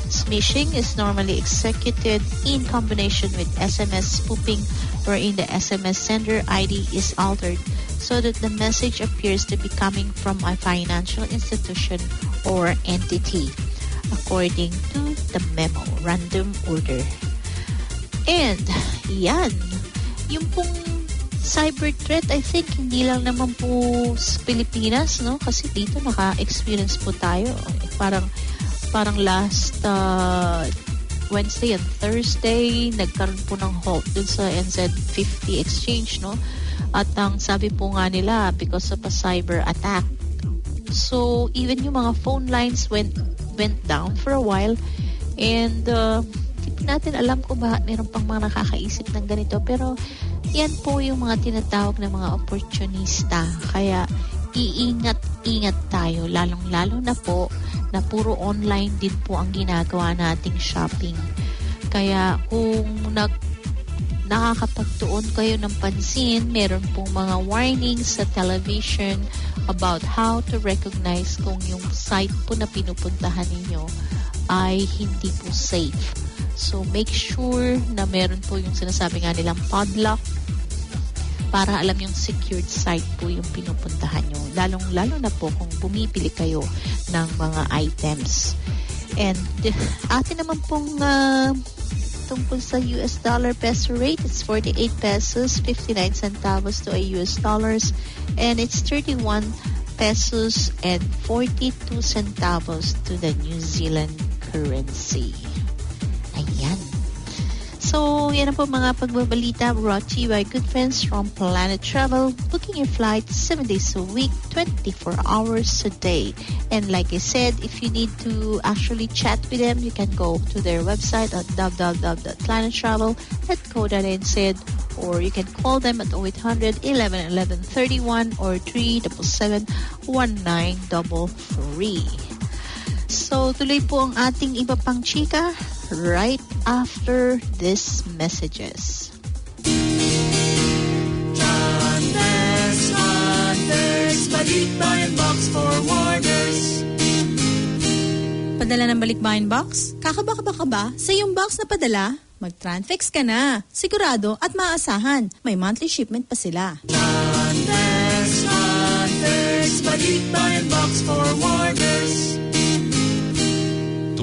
Smishing is normally executed in combination with SMS spoofing wherein the SMS sender ID is altered so that the message appears to be coming from a financial institution or entity according to the memo random order. And, yan. Yung pong cyber threat, I think, hindi lang naman po sa Pilipinas, no? Kasi dito naka-experience po tayo. Parang, parang last uh, Wednesday and Thursday, nagkaroon po ng halt dun sa NZ50 exchange, no? At ang sabi po nga nila, because of a cyber attack. So, even yung mga phone lines went went down for a while. And, uh, hindi natin alam kung bakit meron pang mga nakakaisip ng ganito. Pero, yan po yung mga tinatawag na mga opportunista. Kaya, iingat-ingat tayo. Lalong-lalo na po na puro online din po ang ginagawa nating shopping. Kaya, kung nag nakakapagtuon kayo ng pansin, meron pong mga warnings sa television about how to recognize kung yung site po na pinupuntahan ninyo ay hindi po safe. So, make sure na meron po yung sinasabi nga nilang padlock para alam yung secured site po yung pinupuntahan nyo. Lalong-lalo na po kung bumibili kayo ng mga items. And atin naman pong uh, tungkol sa US dollar peso rate, it's 48 pesos 59 centavos to a US dollars and it's 31 pesos and 42 centavos to the New Zealand currency. Ayan. So, yan po mga pagbabalita brought to you by good friends from Planet Travel, booking your flight 7 days a week, 24 hours a day. And like I said, if you need to actually chat with them, you can go to their website at www.planettravel.co.nz or you can call them at 0800 11 11 31 or 377 1933. So, tuloy po ang ating iba pang chika right after these messages. Padala ng balikbayan box? Kakaba-kaba ka ba sa iyong box na padala? Mag-Transfix ka na. Sigurado at maasahan. May monthly shipment pa sila. John Bears, Balikbayan Box Forwarders.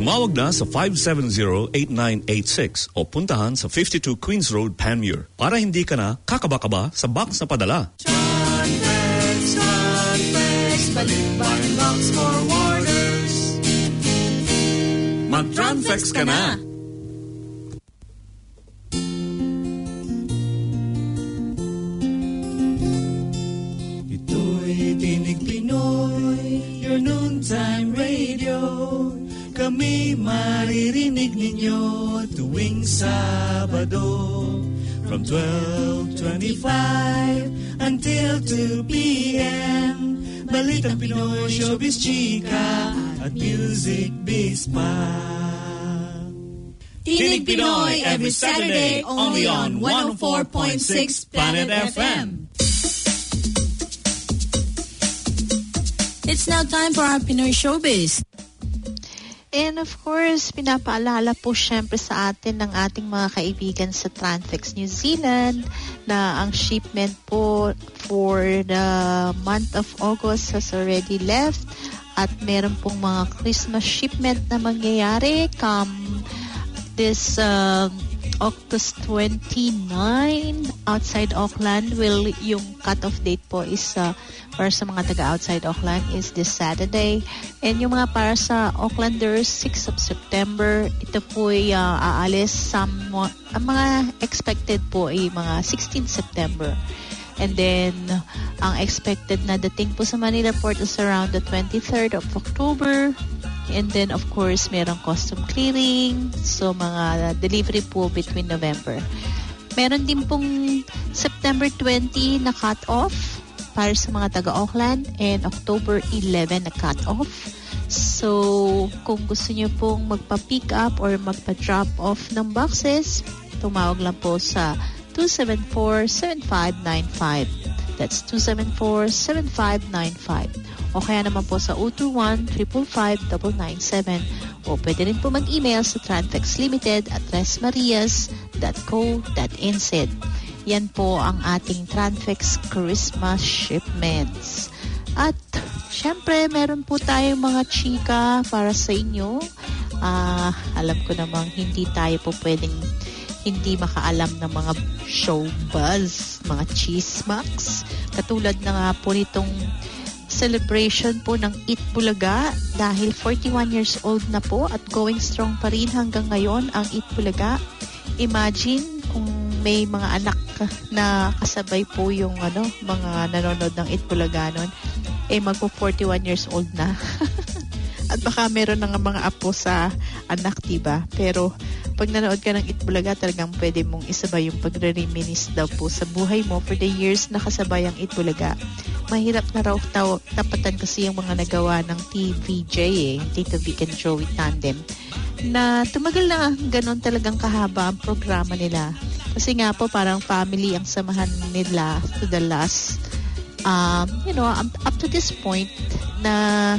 Tumawag na sa 570-8986 o puntahan sa 52 Queens Road, Panmure para hindi ka na kakaba-kaba sa box na padala. John Bears, Balikbayan Box Forwarders. Mag-Transfix ka na! Ito'y Tinig Pinoy, your noontime radio. Kami maririnig ninyo tuwing Sabado. From 12.25 until 2 p.m. Balitang Pinoy, showbiz chika at music biz pa. Tinig Pinoy every Saturday only on 104.6 Planet FM. It's now time for our Pinoy Showbiz. And of course, pinapaalala po syempre sa atin ng ating mga kaibigan sa Transfix New Zealand na ang shipment po for the month of August has already left at meron pong mga Christmas shipment na mangyayari come this um, August 29 outside Auckland. Will yung cut-off date po is uh, para sa mga taga outside Auckland is this Saturday. And yung mga para sa Aucklanders 6 of September. Ito po ay uh, aalis sa ang mga expected po ay mga 16 September. And then ang expected na dating po sa Manila Port is around the 23rd of October And then, of course, merong custom clearing. So, mga delivery po between November. Meron din pong September 20 na cut-off para sa mga taga-Auckland and October 11 na cut-off. So, kung gusto niyo pong magpa-pick up or magpa-drop off ng boxes, tumawag lang po sa 274-7595. That's 274-7595 o kaya naman po sa 021-555-997 o pwede rin po mag-email sa transfexlimited at resmarias.co.nz Yan po ang ating Transfex Christmas shipments. At syempre, meron po tayong mga chika para sa inyo. Ah, alam ko namang hindi tayo po pwedeng hindi makaalam ng mga show buzz, mga chismax. Katulad na nga po nitong celebration po ng Eat Bulaga dahil 41 years old na po at going strong pa rin hanggang ngayon ang Eat Bulaga. Imagine kung may mga anak na kasabay po yung ano, mga nanonood ng Eat Bulaga nun, eh magpo 41 years old na. at baka meron na nga mga apo sa anak, diba? Pero pag nanood ka ng Itbulaga, talagang pwede mong isabay yung pagre-reminis daw po sa buhay mo for the years na kasabay ang Itbulaga. Mahirap na raw taw, tapatan kasi yung mga nagawa ng TVJ eh, Tito Vic and Joey Tandem, na tumagal na ganon talagang kahaba ang programa nila. Kasi nga po parang family ang samahan nila to the last, um, you know, up, up to this point na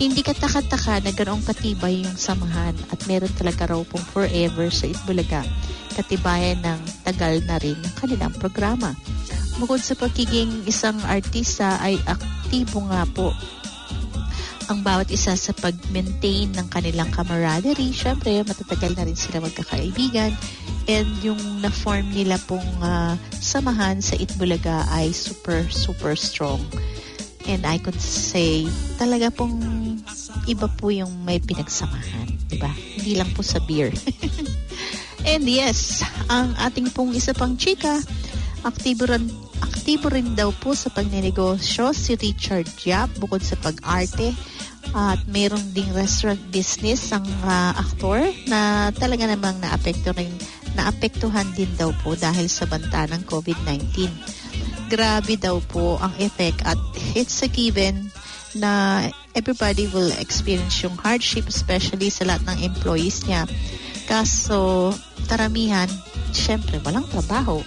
hindi ka taka-taka na ganoong katibay yung samahan at meron talaga raw pong forever sa Itbulaga. Katibayan ng tagal na rin ng kanilang programa. Bukod sa pagiging isang artista ay aktibo nga po ang bawat isa sa pag-maintain ng kanilang camaraderie. Siyempre, matatagal na rin sila magkakaibigan. And yung na-form nila pong uh, samahan sa Itbulaga ay super, super strong. And I could say, talaga pong iba po yung may pinagsamahan. Diba? Hindi lang po sa beer. And yes, ang ating pong isa pang chika, aktibo rin, aktibo rin daw po sa pagnenegosyo si Richard Yap bukod sa pag-arte at mayroon ding restaurant business ang uh, aktor na talaga namang naapekto rin, naapektuhan din daw po dahil sa banta ng COVID-19 grabe daw po ang effect at it's a given na everybody will experience yung hardship especially sa lahat ng employees niya. Kaso, karamihan, syempre, walang trabaho.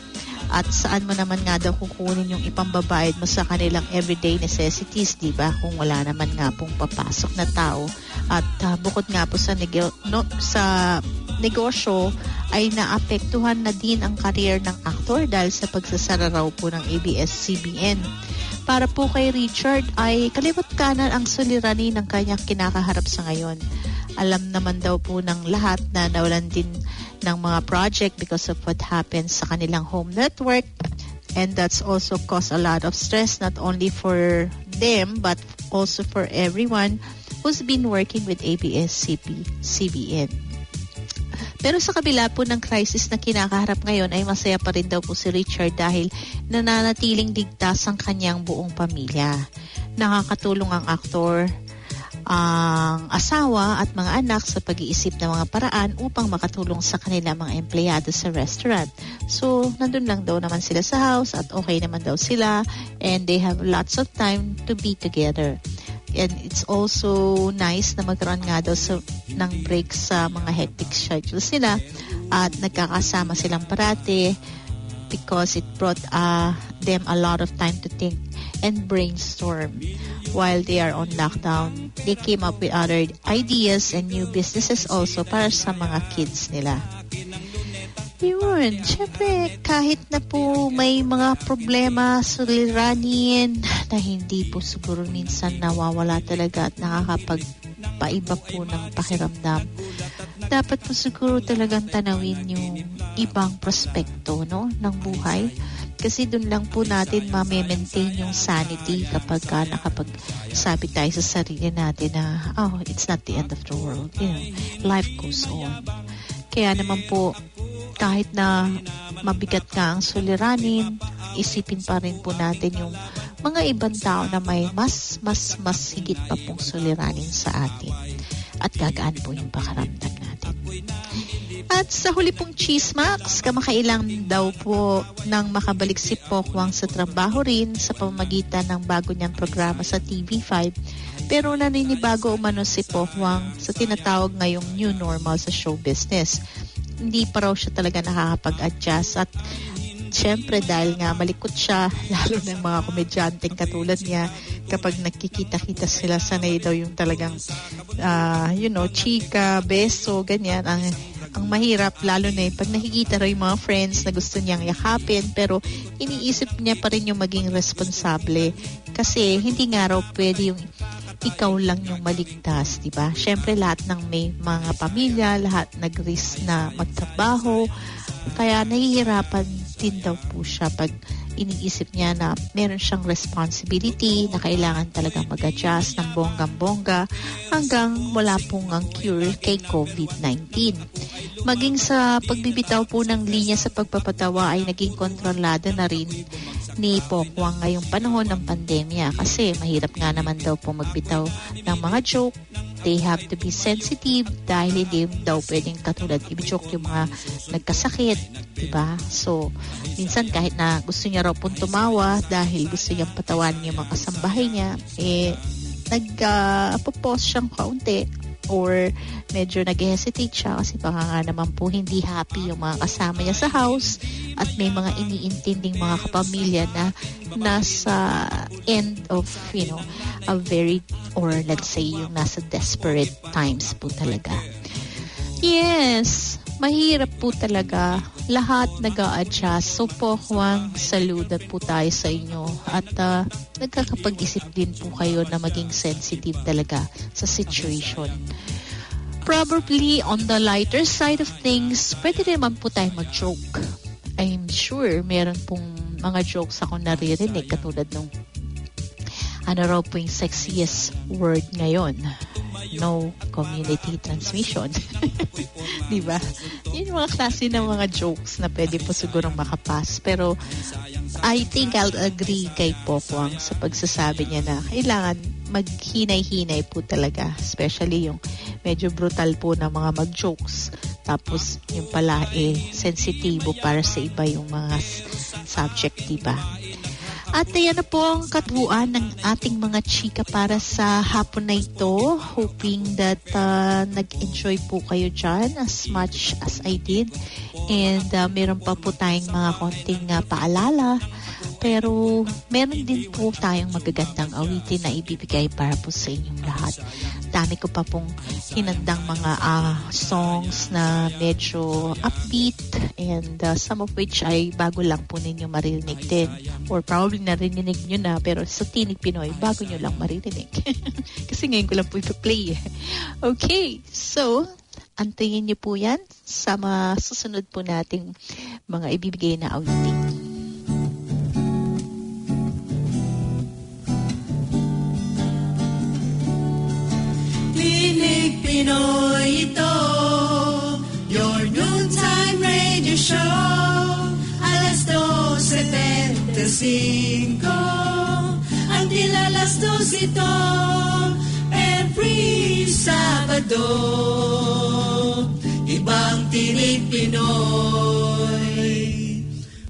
At saan mo naman nga daw kukunin yung ipambabayad mo sa kanilang everyday necessities, di ba? Kung wala naman nga pong papasok na tao. At uh, bukod nga po sa, neg- no, sa negosyo, ay naapektuhan na din ang career ng aktor dahil sa pagsasara raw po ng ABS-CBN. Para po kay Richard ay kaliwat kanan ang suliranin ng kanyang kinakaharap sa ngayon. Alam naman daw po ng lahat na nawalan din ng mga project because of what happens sa kanilang home network and that's also caused a lot of stress not only for them but also for everyone who's been working with ABS-CBN. Pero sa kabila po ng crisis na kinakaharap ngayon ay masaya pa rin daw po si Richard dahil nananatiling ligtas ang kanyang buong pamilya. Nakakatulong ang aktor, ang asawa at mga anak sa pag-iisip ng mga paraan upang makatulong sa kanila mga empleyado sa restaurant. So, nandun lang daw naman sila sa house at okay naman daw sila and they have lots of time to be together. And it's also nice na magkaroon nga daw sa, ng break sa mga hectic schedules nila at nagkakasama silang parati because it brought uh, them a lot of time to think and brainstorm. While they are on lockdown, they came up with other ideas and new businesses also para sa mga kids nila. Yun, syempre, kahit na po may mga problema suliranin na hindi po siguro minsan nawawala talaga at nakakapagpaiba po ng pakiramdam. Dapat po siguro talagang tanawin yung ibang prospekto no, ng buhay. Kasi doon lang po natin ma-maintain yung sanity kapag ka nakapagsabi tayo sa sarili natin na, oh, it's not the end of the world. You know, life goes on. Kaya naman po, kahit na mabigat ka ang suliranin, isipin pa rin po natin yung mga ibang tao na may mas, mas, mas higit pa pong suliranin sa atin. At gagaan po yung pakaramdam natin. At sa huli pong chismax, kamakailang daw po nang makabalik si Pokwang sa trabaho rin sa pamamagitan ng bago niyang programa sa TV5. Pero naninibago umano si Pokwang sa tinatawag ngayong new normal sa show business. Hindi pa raw siya talaga nakakapag-adjust at Siyempre dahil nga malikot siya, lalo ng mga komedyanteng katulad niya, kapag nagkikita-kita sila, sanay daw yung talagang, ah, you know, chika, beso, ganyan. Ang, ang mahirap, lalo na yung pag nakikita raw yung mga friends na gusto niyang yakapin, pero iniisip niya pa rin yung maging responsable. Kasi hindi nga raw pwede yung ikaw lang yung maligtas, di ba? Siyempre, lahat ng may mga pamilya, lahat nag-risk na magtrabaho, kaya nahihirapan din daw po siya pag iniisip niya na meron siyang responsibility na kailangan talagang mag-adjust ng bonggang-bongga hanggang wala pong ang cure kay COVID-19. Maging sa pagbibitaw po ng linya sa pagpapatawa ay naging kontrolado na rin ni Pokwang ngayong panahon ng pandemya kasi mahirap nga naman daw po magbitaw ng mga joke they have to be sensitive dahil hindi daw pwedeng katulad i-joke yung mga nagkasakit, di ba? So, minsan kahit na gusto niya raw pong tumawa dahil gusto niyang patawanin yung mga kasambahay niya, eh, nag-propose siyang kaunti or medyo nag-hesitate siya kasi baka nga naman po hindi happy yung mga kasama niya sa house at may mga iniintinding mga kapamilya na nasa end of, you know, a very, or let's say yung nasa desperate times po talaga. Yes, mahirap po talaga. Lahat nag adjust So po, Juan, saludat po tayo sa inyo. At uh, nagkakapag-isip din po kayo na maging sensitive talaga sa situation. Probably on the lighter side of things, pwede naman po tayo mag-joke. I'm sure meron pong mga jokes ako naririnig katulad nung ano raw po yung sexiest word ngayon? No community transmission. Di ba? Yun yung mga klase ng mga jokes na pwede po sigurong makapas. Pero I think I'll agree kay Pokwang sa pagsasabi niya na kailangan maghinay-hinay po talaga. Especially yung medyo brutal po na mga mag-jokes. Tapos yung pala eh sensitibo para sa iba yung mga subject, diba? At ayan na po ang katubuan ng ating mga chika para sa hapon na ito. Hoping that uh, nag-enjoy po kayo dyan as much as I did. And uh, meron pa po tayong mga konting uh, paalala. Pero meron din po tayong magagandang awitin na ibibigay para po sa inyong lahat. Dami ko pa pong hinandang mga uh, songs na medyo upbeat and uh, some of which ay bago lang po ninyo maririnig din. Or probably narinig nyo na pero sa Tinig Pinoy, bago nyo lang maririnig. Kasi ngayon ko lang po ito-play. okay, so antayin nyo po yan sa mga susunod po nating mga ibibigay na awitin. Tinig Pinoy ito. Your noontime radio show. Alas 12.75 Until alas 2 ito. Every Sabado. Ibang Tinig Pinoy.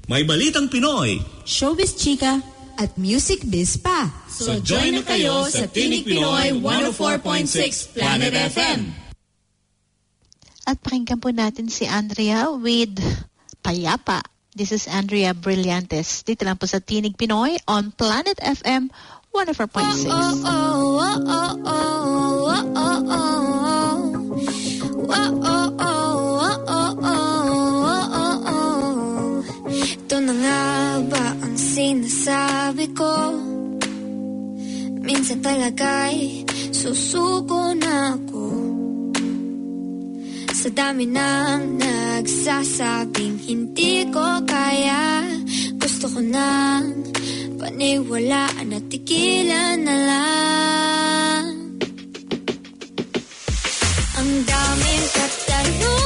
May balitang Pinoy. Showbiz chika at music biz pa. So join na kayo sa Tinig Pinoy 104.6 Planet FM. At pakinggan po natin si Andrea with Payapa. This is Andrea Brillantes. Dito lang po sa Tinig Pinoy on Planet FM 104.6. Ito na nga ba ang sinasabi ko? Minsan talaga'y susuko na ako Sa dami ng nagsasabing hindi ko kaya Gusto ko nang paniwalaan at tigilan na lang Ang daming katanungan,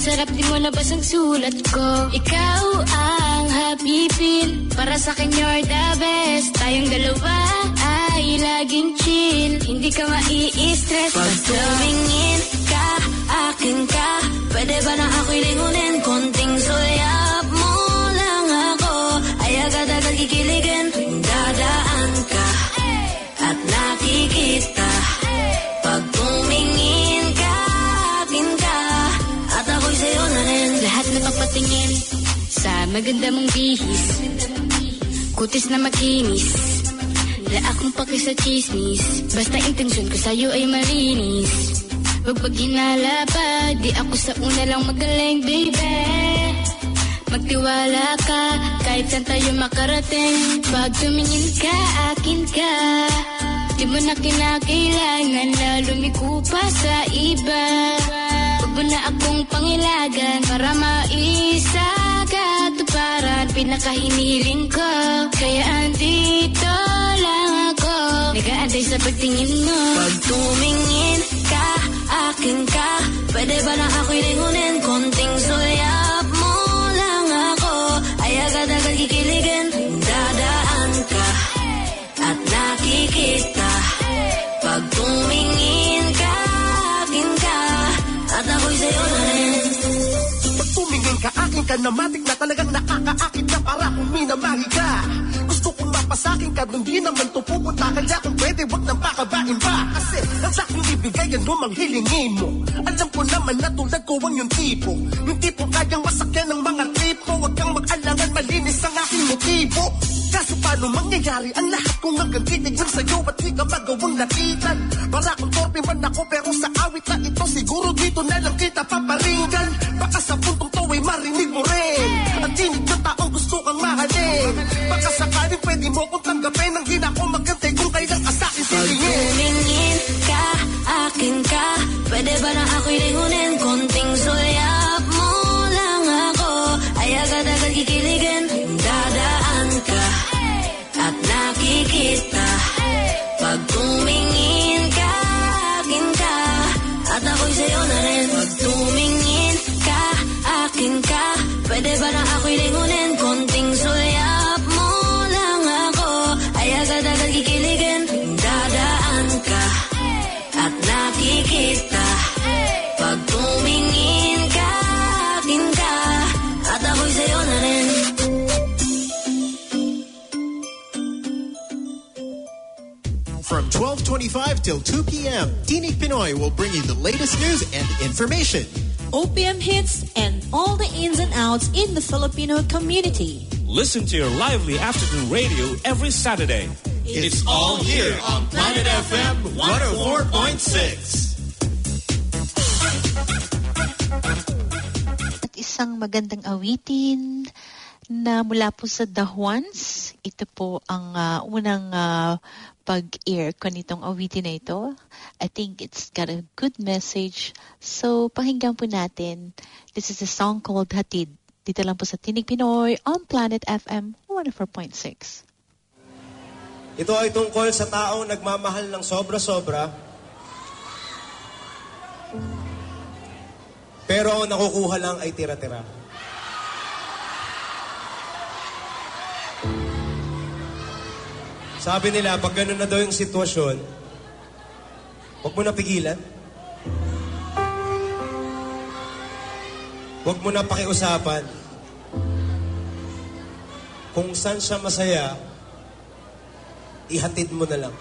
Dinaan sarap di mo nabas ang sulat ko. Ikaw ang habibin Para sa akin you're the best. Tayong dalawa ay laging chill. Hindi ka mai-stress. Pag tumingin ka, akin ka. Pwede ba na ako'y lingunin? Konting maganda mong bihis. Kutis na makinis Wala akong paki sa chismis. Basta intensyon ko sa'yo ay malinis. Huwag pag hinala pa. Di ako sa una lang magaling baby. Magtiwala ka. Kahit saan tayo makarating. Pag tumingin ka, akin ka. Di mo na kinakailangan na lumiko sa iba. Huwag mo na akong pangilagan Para maisagatuparan Pinakahiniling ko Kaya andito lang ako. Nag-aantay sa pagtingin mo. Pag tumingin ka, akin ka. Pwede ba na ako'y lingunin? Konting soyap mo lang ako. Ay agad-agad kikiligin Dadaan ka. At nakikita Pag tumingin ka, na matik na talagang nakakaakit ka para kung minamari ka. Gusto kong mapasakin ka, doon di naman to pupunta. Kaya kung pwede wag nang pakabain pa. Kasi ang saking ibigay ano mang hilingin mo. Alam ko naman na tulad ko ang yung tipo. Yung tipo kayang masakyan ng mga tipo. Huwag kang mag-alangan malinis ang aking motibo Kaso paano mangyayari? Ang lahat kung hanggang titig lang sa'yo At di ka magawang lapitan Para kung torpe man ako pero sa awit na ito Siguro dito na lang kita paparinggan. Baka sa puntong to ay marinig mo rin. At tinig ng taong gusto kang mahalin. Baka sakaling pwede mo kong tanggapin Ang hina ko magantay kung kailan ka sa'kin Pag tingin tumingin ka, akin ka. Pwede ba na ako'y lingunin? Konting sulyap mo lang ako. Ay agad-agad kikiligin Pwede ba na ako'y lingunin? Sulyap mo lang ako Ay agad-agad kikiligin Dadaan ka At nakikita Pag tumingin ka, akin ka At ako'y sa'yo na rin From 1225 till 2 p.m., Tinig Pinoy will bring you the latest news and information. OPM hits and all the ins and outs in the Filipino community. Listen to your lively afternoon radio every Saturday. It's all here on Planet FM 104.6. At isang magandang awitin na mula po sa The Juans. Ito po ang ah, unang ah, pag-air ko nitong awitin na ito. I think it's got a good message. So, pakinggan po natin. This is a song called Hatid. Dito lang po sa Tinig Pinoy on Planet FM 104.6. Ito ay tungkol sa taong nagmamahal ng sobra-sobra. Pero ang nakukuha lang ay tira-tira. Sabi nila, pag ganun na daw yung sitwasyon, huwag mo na pigilan. Huwag mo na pakiusapan. Kung saan siya masaya, ihatid mo na lang.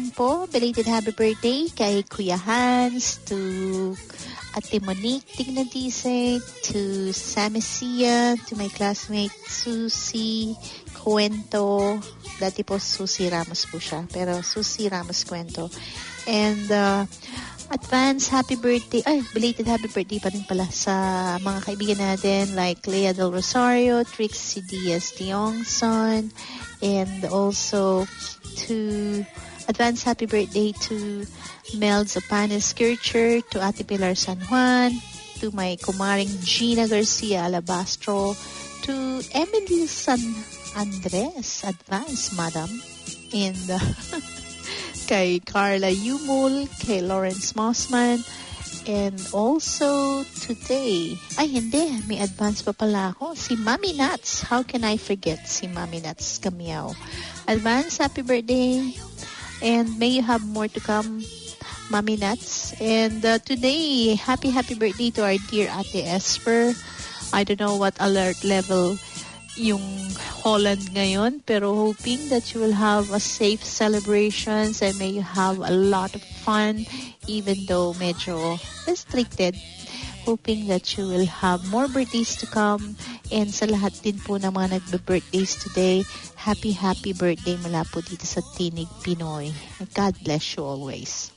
Naman po. Belated happy birthday kay Kuya Hans, to Ate Monique Tignadise, to Sammy Sia, to my classmate Susie Cuento. Dati po Susie Ramos po siya, pero Susie Ramos Cuento. And uh, advance happy birthday, ay, belated happy birthday pa rin pala sa mga kaibigan natin like Lea Del Rosario, Trixie Diaz Diongson, and also to advance happy birthday to Mel Zapanes Kircher, to Ate Pilar San Juan, to my kumaring Gina Garcia Alabastro, to Emily San Andres, advance, madam, and uh, kay Carla Yumul, kay Lawrence Mossman, and also today, ay hindi, may advance pa pala ako, si Mami Nuts. How can I forget si Mami Nuts Kamiao? Advance, happy birthday, and may you have more to come, Mami Nuts. And uh, today, happy, happy birthday to our dear Ate Esper. I don't know what alert level yung Holland ngayon, pero hoping that you will have a safe celebrations and may you have a lot of fun even though medyo restricted. Hoping that you will have more birthdays to come and sa lahat din po ng mga nagbe-birthdays today, happy happy birthday mula po dito sa Tinig Pinoy. God bless you always.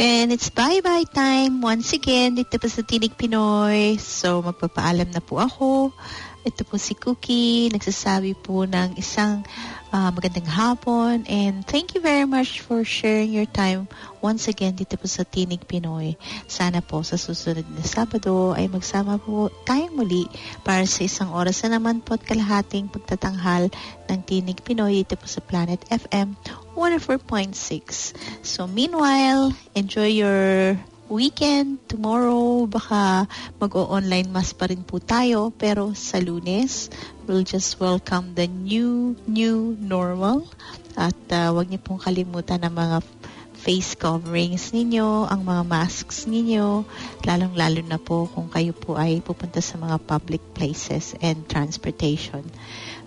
And it's bye-bye time once again dito po sa Tinig Pinoy. So magpapaalam na po ako. Ito po si Cookie, nagsasabi po ng isang ah, magandang hapon and thank you very much for sharing your time once again dito po sa Tinig Pinoy. Sana po sa susunod na Sabado ay magsama po tayong muli para sa isang oras na naman po at kalahating pagtatanghal ng Tinig Pinoy dito po sa Planet FM 104.6. So meanwhile, enjoy your weekend. Tomorrow, baka mag-o-online mass pa rin po tayo. Pero sa lunes, we'll just welcome the new, new normal. At uh, wag niyo pong kalimutan ang mga face coverings ninyo, ang mga masks ninyo, lalong-lalo na po kung kayo po ay pupunta sa mga public places and transportation.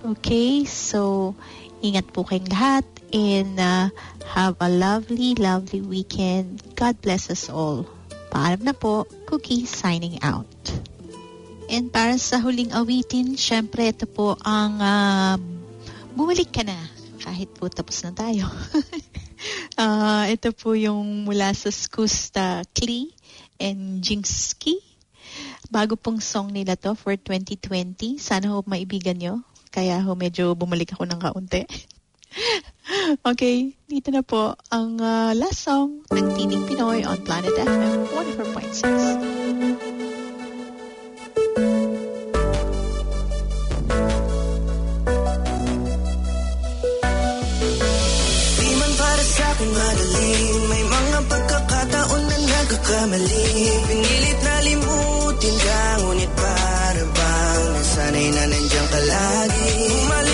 Okay, so ingat po kayong lahat and uh, have a lovely, lovely weekend. God bless us all. Paalam na po, Cookie signing out. And para sa huling awitin, syempre ito po ang uh, bumalik ka na kahit po tapos na tayo. Ah, ito po yung mula sa Skusta Klee and Jinski. Bago pong song nila to for 2020. Sana ho maibigan nyo. Kaya ho medyo bumalik ako ng kaunti. Okay, dito na po ang ah, last song ng Tinig Pinoy on Planet FM 104.6. Di man para sa akin madali May mga pagkakataon na nagkakamali Pinilit na limutin ka Ngunit para bang Nasanay na nandiyan ka lagi Umali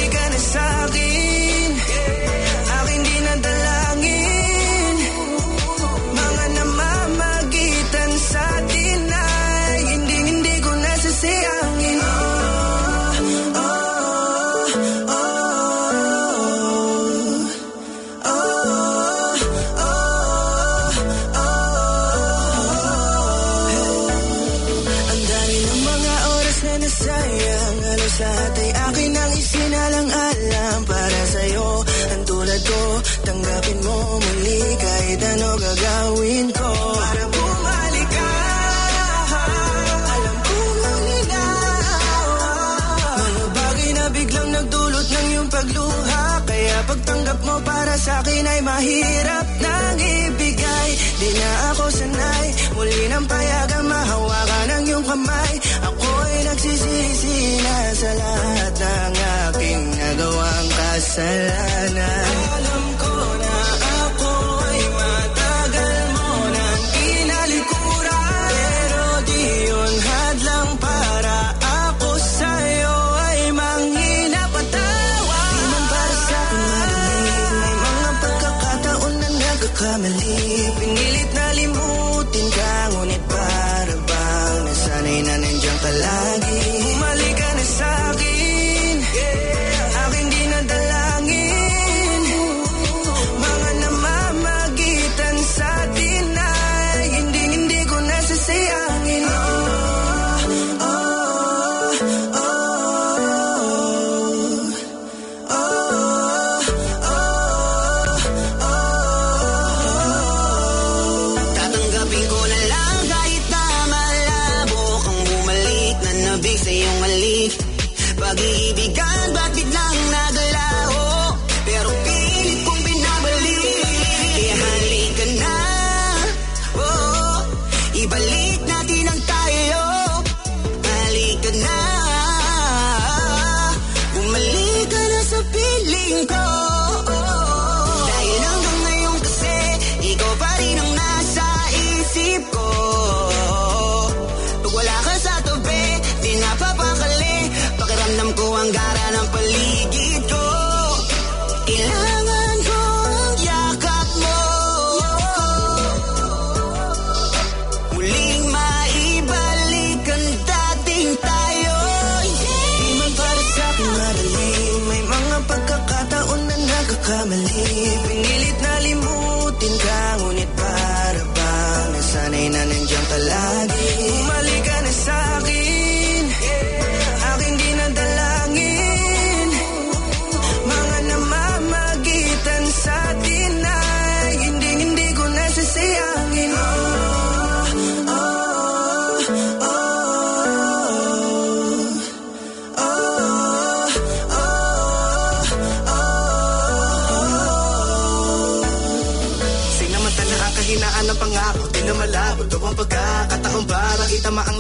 gagawin ko. Para bumalik ka. Alam ko ngunit Mga bagay na biglang nagdulot ng iyong pagluha. Kaya pagtanggap mo para sa akin ay mahirap nang ibigay. Di na ako sanay. Muli nang payagang mahawakan ng iyong kamay. Ako ay nagsisisi na sa lahat ng aking nagawang kasalanan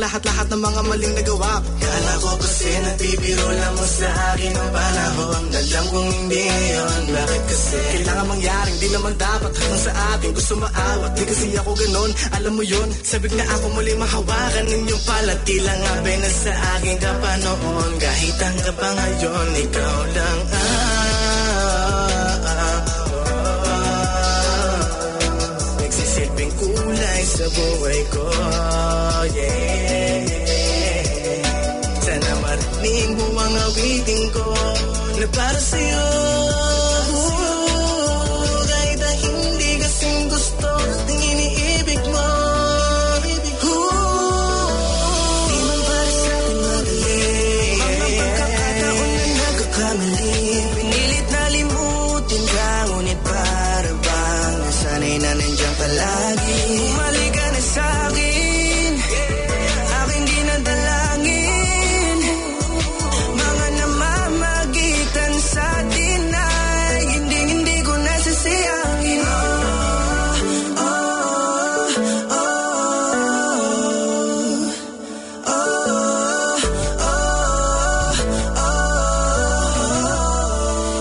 lahat-lahat ng mga maling nagawa. Ko Kala ko kasi nagbibiro lang mo sa akin ang panahon. Alam kong hindi yun, bakit kasi? Kailangan mangyaring di naman dapat. Hanggang sa atin gusto maawat Di kasi ako ganon, alam mo yun Sabik na ako muli mahawakan Ninyong pala. Tila nga ba na sa akin ka pa noon? Kahit hanggang pa ngayon, ikaw lang. Ah, ah, ah. Nagsisilbing kulay sa buhay ko. Yeah. Marinig mo ang awitin ko Na para sa'yo